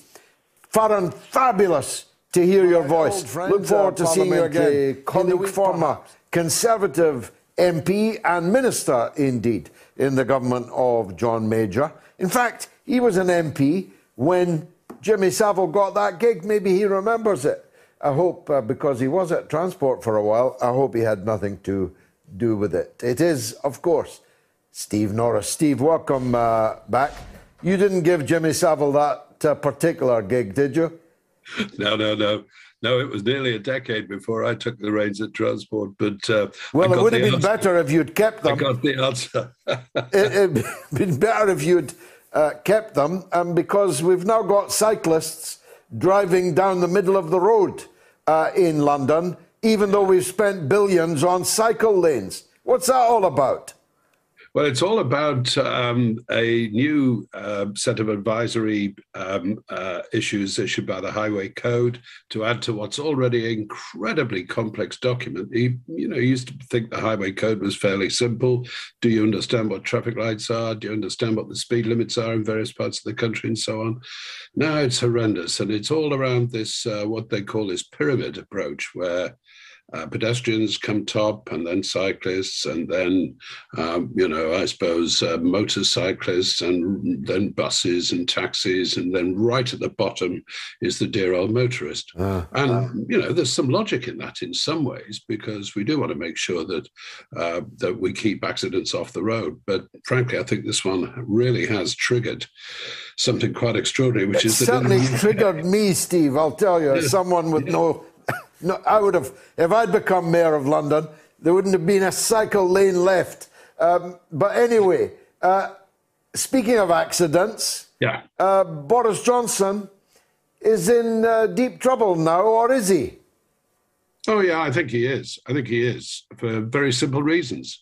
Farron, fabulous to hear your voice. Look forward to seeing you again. Colleague, former Conservative MP and Minister, indeed, in the government of John Major. In fact, he was an MP when Jimmy Savile got that gig. Maybe he remembers it. I hope, uh, because he was at Transport for a while, I hope he had nothing to do with it. It is, of course, Steve Norris. Steve, welcome uh, back. You didn't give Jimmy Savile that uh, particular gig, did you? No, no, no. No, it was nearly a decade before I took the reins at Transport. But uh, well, it would have been answer. better if you'd kept them. I got the answer. it would have been better if you'd uh, kept them, um, because we've now got cyclists driving down the middle of the road uh, in London, even though we've spent billions on cycle lanes. What's that all about? Well, it's all about um, a new uh, set of advisory um, uh, issues issued by the Highway Code to add to what's already an incredibly complex document. You, you know, used to think the Highway Code was fairly simple. Do you understand what traffic lights are? Do you understand what the speed limits are in various parts of the country and so on? Now it's horrendous, and it's all around this uh, what they call this pyramid approach, where uh, pedestrians come top, and then cyclists, and then, um, you know, I suppose uh, motorcyclists, and then buses and taxis, and then right at the bottom is the dear old motorist. Uh, and you know, there's some logic in that in some ways because we do want to make sure that uh, that we keep accidents off the road. But frankly, I think this one really has triggered something quite extraordinary, which it is certainly triggered me, Steve. I'll tell you, as someone with yeah. no no, I would have, if I'd become mayor of London, there wouldn't have been a cycle lane left. Um, but anyway, uh, speaking of accidents, yeah, uh, Boris Johnson is in uh, deep trouble now, or is he? Oh yeah, I think he is. I think he is for very simple reasons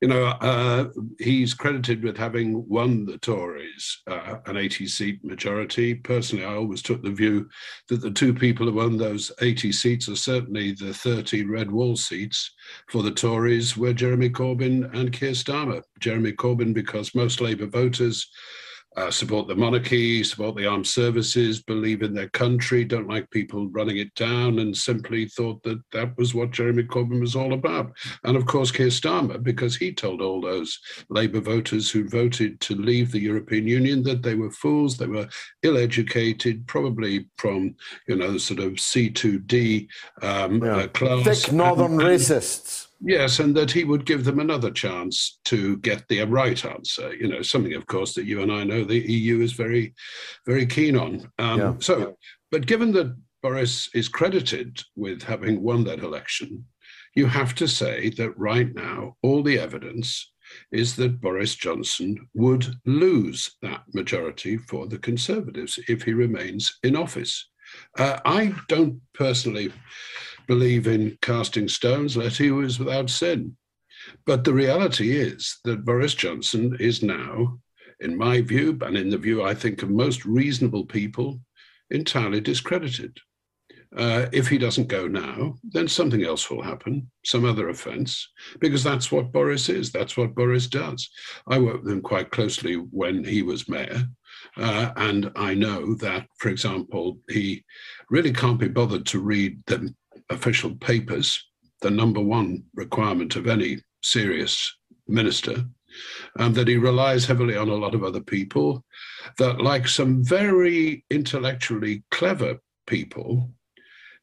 you know, uh, he's credited with having won the Tories uh, an 80 seat majority. Personally, I always took the view that the two people who won those 80 seats are certainly the 30 red wall seats for the Tories were Jeremy Corbyn and Keir Starmer. Jeremy Corbyn, because most Labour voters uh, support the monarchy, support the armed services, believe in their country, don't like people running it down, and simply thought that that was what Jeremy Corbyn was all about. And of course, Keir Starmer, because he told all those Labour voters who voted to leave the European Union that they were fools, they were ill-educated, probably from you know sort of C2D um, yeah. uh, class, thick northern and, racists Yes, and that he would give them another chance to get the right answer. You know, something, of course, that you and I know the EU is very, very keen on. Um, Yeah. So, but given that Boris is credited with having won that election, you have to say that right now, all the evidence is that Boris Johnson would lose that majority for the Conservatives if he remains in office. Uh, I don't personally believe in casting stones, let he who is without sin. But the reality is that Boris Johnson is now, in my view, and in the view I think of most reasonable people, entirely discredited. Uh, if he doesn't go now, then something else will happen, some other offence, because that's what Boris is. That's what Boris does. I worked with him quite closely when he was mayor, uh, and I know that, for example, he really can't be bothered to read the official papers, the number one requirement of any serious minister, um, that he relies heavily on a lot of other people, that, like some very intellectually clever people,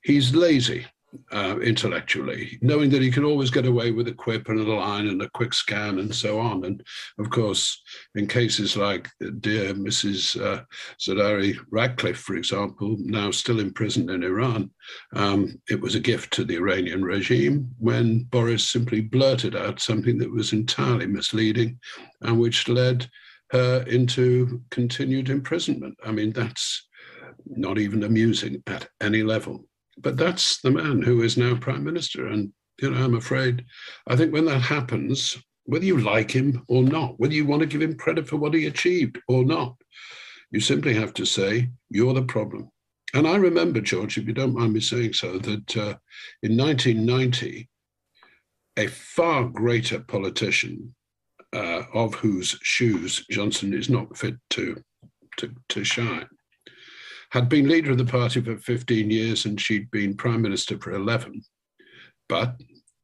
he's lazy uh, intellectually, knowing that he can always get away with a quip and a line and a quick scan and so on. And of course, in cases like dear Mrs. Uh, Zadari Radcliffe, for example, now still imprisoned in Iran, um, it was a gift to the Iranian regime when Boris simply blurted out something that was entirely misleading and which led her into continued imprisonment. I mean, that's not even amusing at any level but that's the man who is now prime minister. And, you know, I'm afraid, I think when that happens, whether you like him or not, whether you want to give him credit for what he achieved or not, you simply have to say, you're the problem. And I remember, George, if you don't mind me saying so, that uh, in 1990, a far greater politician uh, of whose shoes Johnson is not fit to, to, to shine had been leader of the party for 15 years and she'd been prime minister for 11. But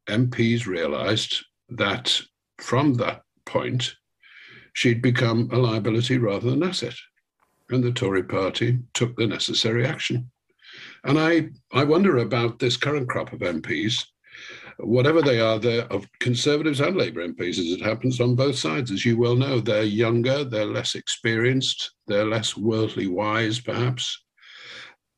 MPs realized that from that point, she'd become a liability rather than an asset. And the Tory party took the necessary action. And I, I wonder about this current crop of MPs, whatever they are, they're of Conservatives and Labour MPs, as it happens on both sides. As you well know, they're younger, they're less experienced, they're less worldly wise, perhaps.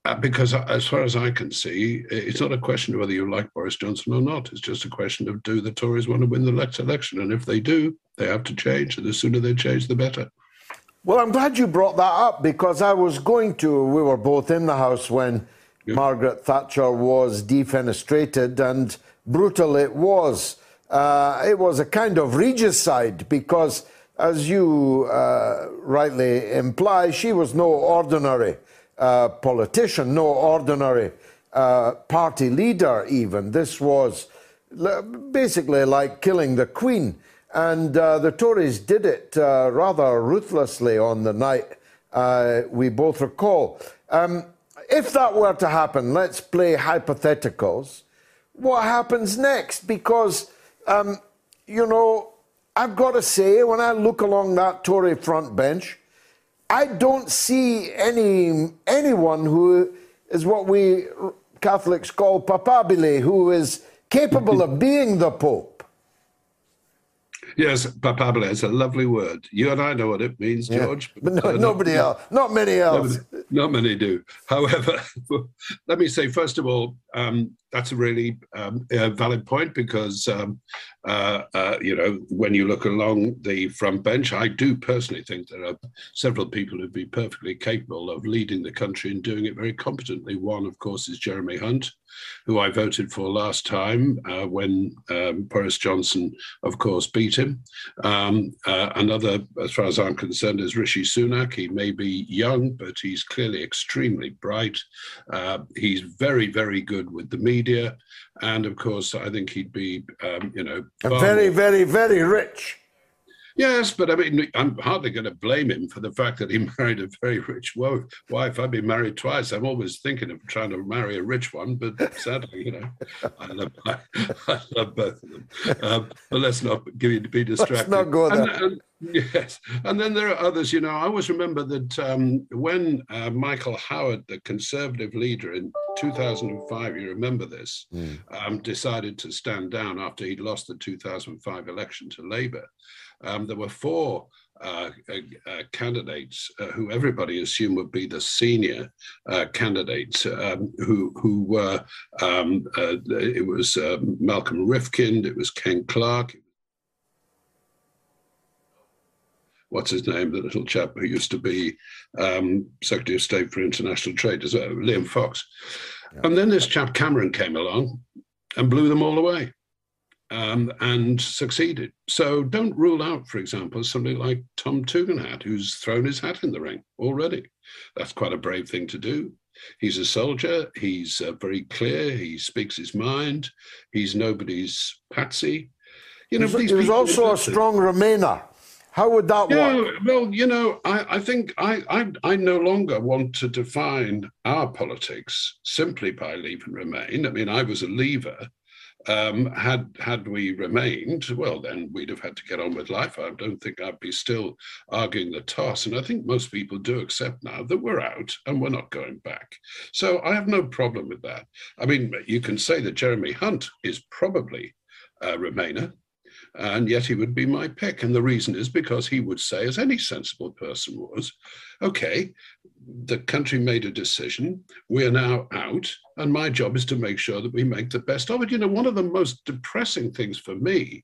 Uh, because as far as I can see, it's not a question of whether you like Boris Johnson or not. It's just a question of do the Tories want to win the next election? And if they do, they have to change. And the sooner they change, the better. Well, I'm glad you brought that up because I was going to. We were both in the house when Margaret Thatcher was defenestrated, and brutal it was. Uh, it was a kind of regicide because, as you uh, rightly imply, she was no ordinary uh, politician, no ordinary uh, party leader, even. This was basically like killing the Queen. And uh, the Tories did it uh, rather ruthlessly on the night we both recall. Um, if that were to happen, let's play hypotheticals. What happens next? Because, um, you know, I've got to say, when I look along that Tory front bench, I don't see any anyone who is what we Catholics call papabile, who is capable of being the Pope. Yes, papabile is a lovely word. You and I know what it means, Yeah. George. But no, uh, nobody not, else, not many else. Not, not many do. However, let me say, first of all, um, that's a really um, a valid point because, um, uh, uh, you know, when you look along the front bench, I do personally think there are several people who'd be perfectly capable of leading the country and doing it very competently. One, of course, is Jeremy Hunt, who I voted for last time uh, when um, Boris Johnson, of course, beat him. Um, uh, another, as far as I'm concerned, is Rishi Sunak. He may be young, but he's clearly extremely bright. Uh, he's very, very good with the media. And of course, I think he'd be, um, you know, very, more- very, very rich. Yes, but I mean, I'm hardly going to blame him for the fact that he married a very rich wife. I've been married twice. I'm always thinking of trying to marry a rich one, but sadly, you know, I love, I, I love both of them. Um, but let's not give you to be distracted. not go And- there. And, Yes, and then there are others. You know, I always remember that um, when uh, Michael Howard, the Conservative leader in 2005, you remember this, Mm. um, decided to stand down after he'd lost the 2005 election to Labour. Um, there were four uh, uh, uh, candidates uh, who everybody assumed would be the senior uh, candidates, um, who who were um, uh, it was uh, Malcolm Rifkind, it was Ken Clarke, what's his name, the little chap who used to be um, Secretary of State for International Trade, as well, Liam Fox. And then this chap Cameron came along and blew them all away um, and succeeded. So don't rule out, for example, somebody like Tom Tugendhat, who's thrown his hat in the ring already. That's quite a brave thing to do. He's a soldier. He's uh, very clear. He speaks his mind. He's nobody's patsy. You know, he was, these he was people- also a strong Remainer. How would that yeah, work? well, you know, I, I think I, I I no longer want to define our politics simply by leave and remain. I mean, I was a leaver. Um, had had we remained, well, then we'd have had to get on with life. I don't think I'd be still arguing the toss. And I think most people do accept now that we're out and we're not going back. So I have no problem with that. I mean, you can say that Jeremy Hunt is probably a Remainer and yet he would be my pick. And the reason is because he would say, as any sensible person was, okay, the country made a decision, we are now out, and my job is to make sure that we make the best of it. You know, one of the most depressing things for me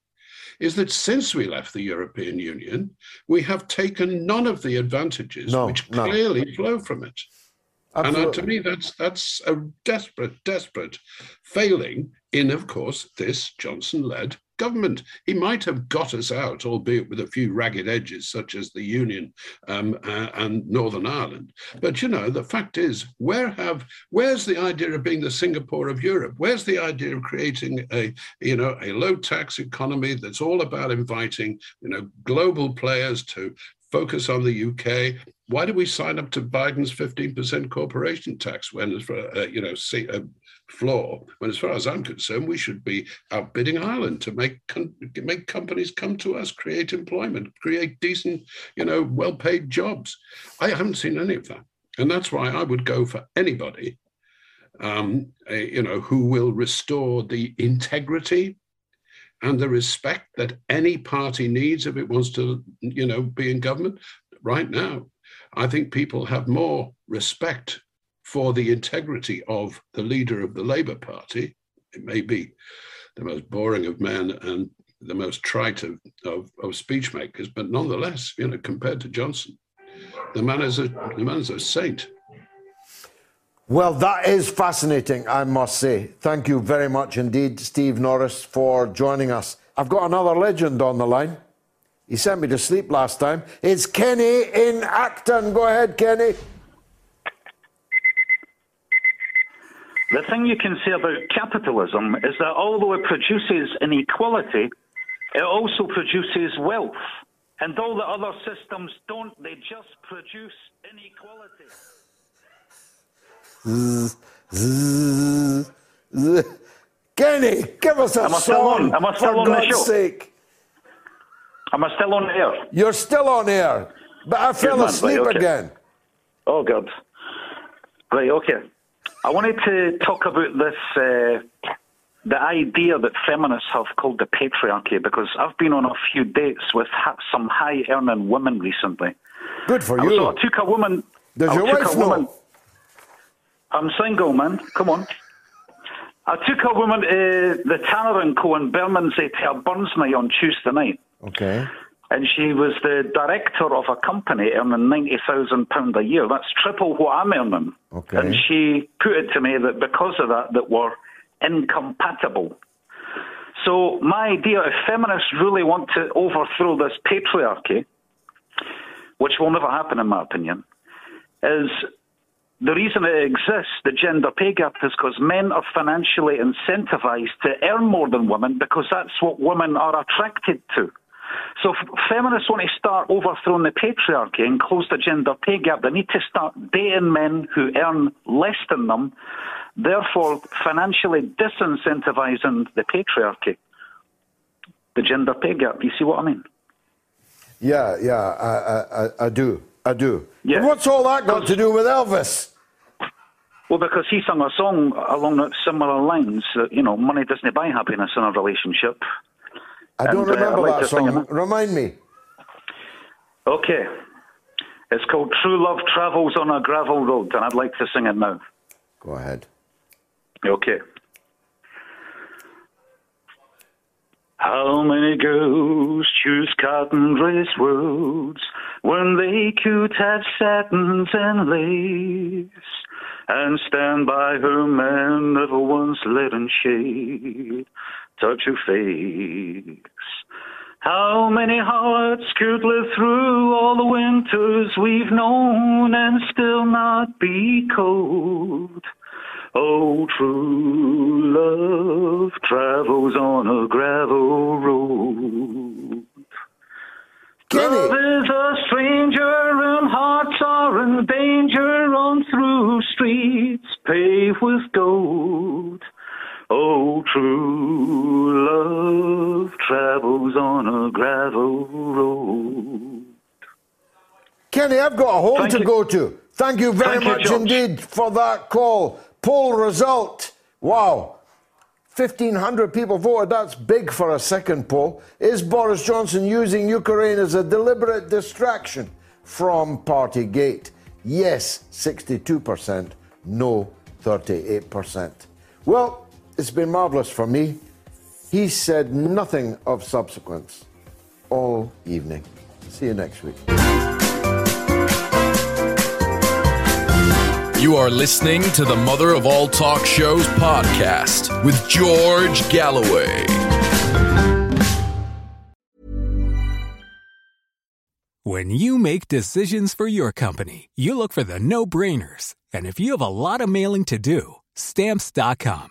is that since we left the European Union, we have taken none of the advantages No, which no. clearly flow from it. And uh, to me, that's that's a desperate, desperate failing in, of course, this Johnson-led government. He might have got us out, albeit with a few ragged edges, such as the Union um, uh, and Northern Ireland. But you know, the fact is, where have where's the idea of being the Singapore of Europe? Where's the idea of creating a you know a low tax economy that's all about inviting you know global players to focus on the UK. Why do we sign up to Biden's 15% corporation tax when, uh, you know, see, uh, floor? When, as far as I'm concerned, we should be outbidding Ireland to make com- make companies come to us, create employment, create decent, you know, well-paid jobs. I haven't seen any of that, and that's why I would go for anybody, um, uh, you know, who will restore the integrity and the respect that any party needs if it wants to, you know, be in government. Right now, I think people have more respect for the integrity of the leader of the Labour Party. It may be the most boring of men and the most trite of, of, of but nonetheless, you know, compared to Johnson, the man is a the man is a saint. Well, that is fascinating, I must say. Thank you very much indeed, Steve Norris, for joining us. I've got another legend on the line. He sent me to sleep last time. It's Kenny in Acton. Go ahead, Kenny. The thing you can say about capitalism is that although it produces inequality, it also produces wealth. And all the other systems don't, they just produce inequality. Kenny, give us a Am I still song, on? Am I still for on the God's show? sake. Am I still on air? You're still on air, but I fell asleep right, okay. again. Oh, God. Right, okay. I wanted to talk about this, uh, the idea that feminists have called the patriarchy, because I've been on a few dates with ha- some high earning women recently. Good for you. So I took a woman. Does I your wife a woman, know? I'm single, man. Come on. I took a woman to the Tanner and Co in Bermondsey to a Burns night on Tuesday night. Okay. And she was the director of a company earning ninety thousand pound a year. That's triple what I'm earning. Okay. And she put it to me that because of that, that we're incompatible. So my idea, if feminists really want to overthrow this patriarchy, which will never happen in my opinion, is the reason it exists, the gender pay gap, is because men are financially incentivized to earn more than women because that's what women are attracted to. So if feminists want to start overthrowing the patriarchy and close the gender pay gap, they need to start dating men who earn less than them, therefore financially disincentivizing the patriarchy. The gender pay gap, you see what I mean? Yeah, yeah, I, I, I- do. I do. Yeah. But what's all that got to do with Elvis? Well, because he sung a song along similar lines that, you know, money doesn't buy happiness in a relationship. I don't uh, remember I'd that song. Remind me. Okay. It's called True Love Travels on a Gravel Road, and I'd like to sing it now. Go ahead. Okay. How many girls choose cotton dress roads when they could have satins and lace and stand by her man never once let him shade touch her face? How many hearts could live through all the winters we've known and still not be cold? Oh, true love travels on a gravel road. Love is a stranger and hearts are in danger on through streets paved with gold. Oh, true love travels on a gravel road. Kenny, I've got a home Thank to you. go to. Thank you very Thank much George. indeed for that call. Poll result. Wow. 1,500 people voted. That's big for a second poll. Is Boris Johnson using Ukraine as a deliberate distraction from Partygate? Yes, 62%. No, 38%. Well, it's been marvellous for me. He said nothing of subsequence all evening. See you next week. You are listening to the Mother of All Talk Shows podcast with George Galloway. When you make decisions for your company, you look for the no brainers. And if you have a lot of mailing to do, stamps.com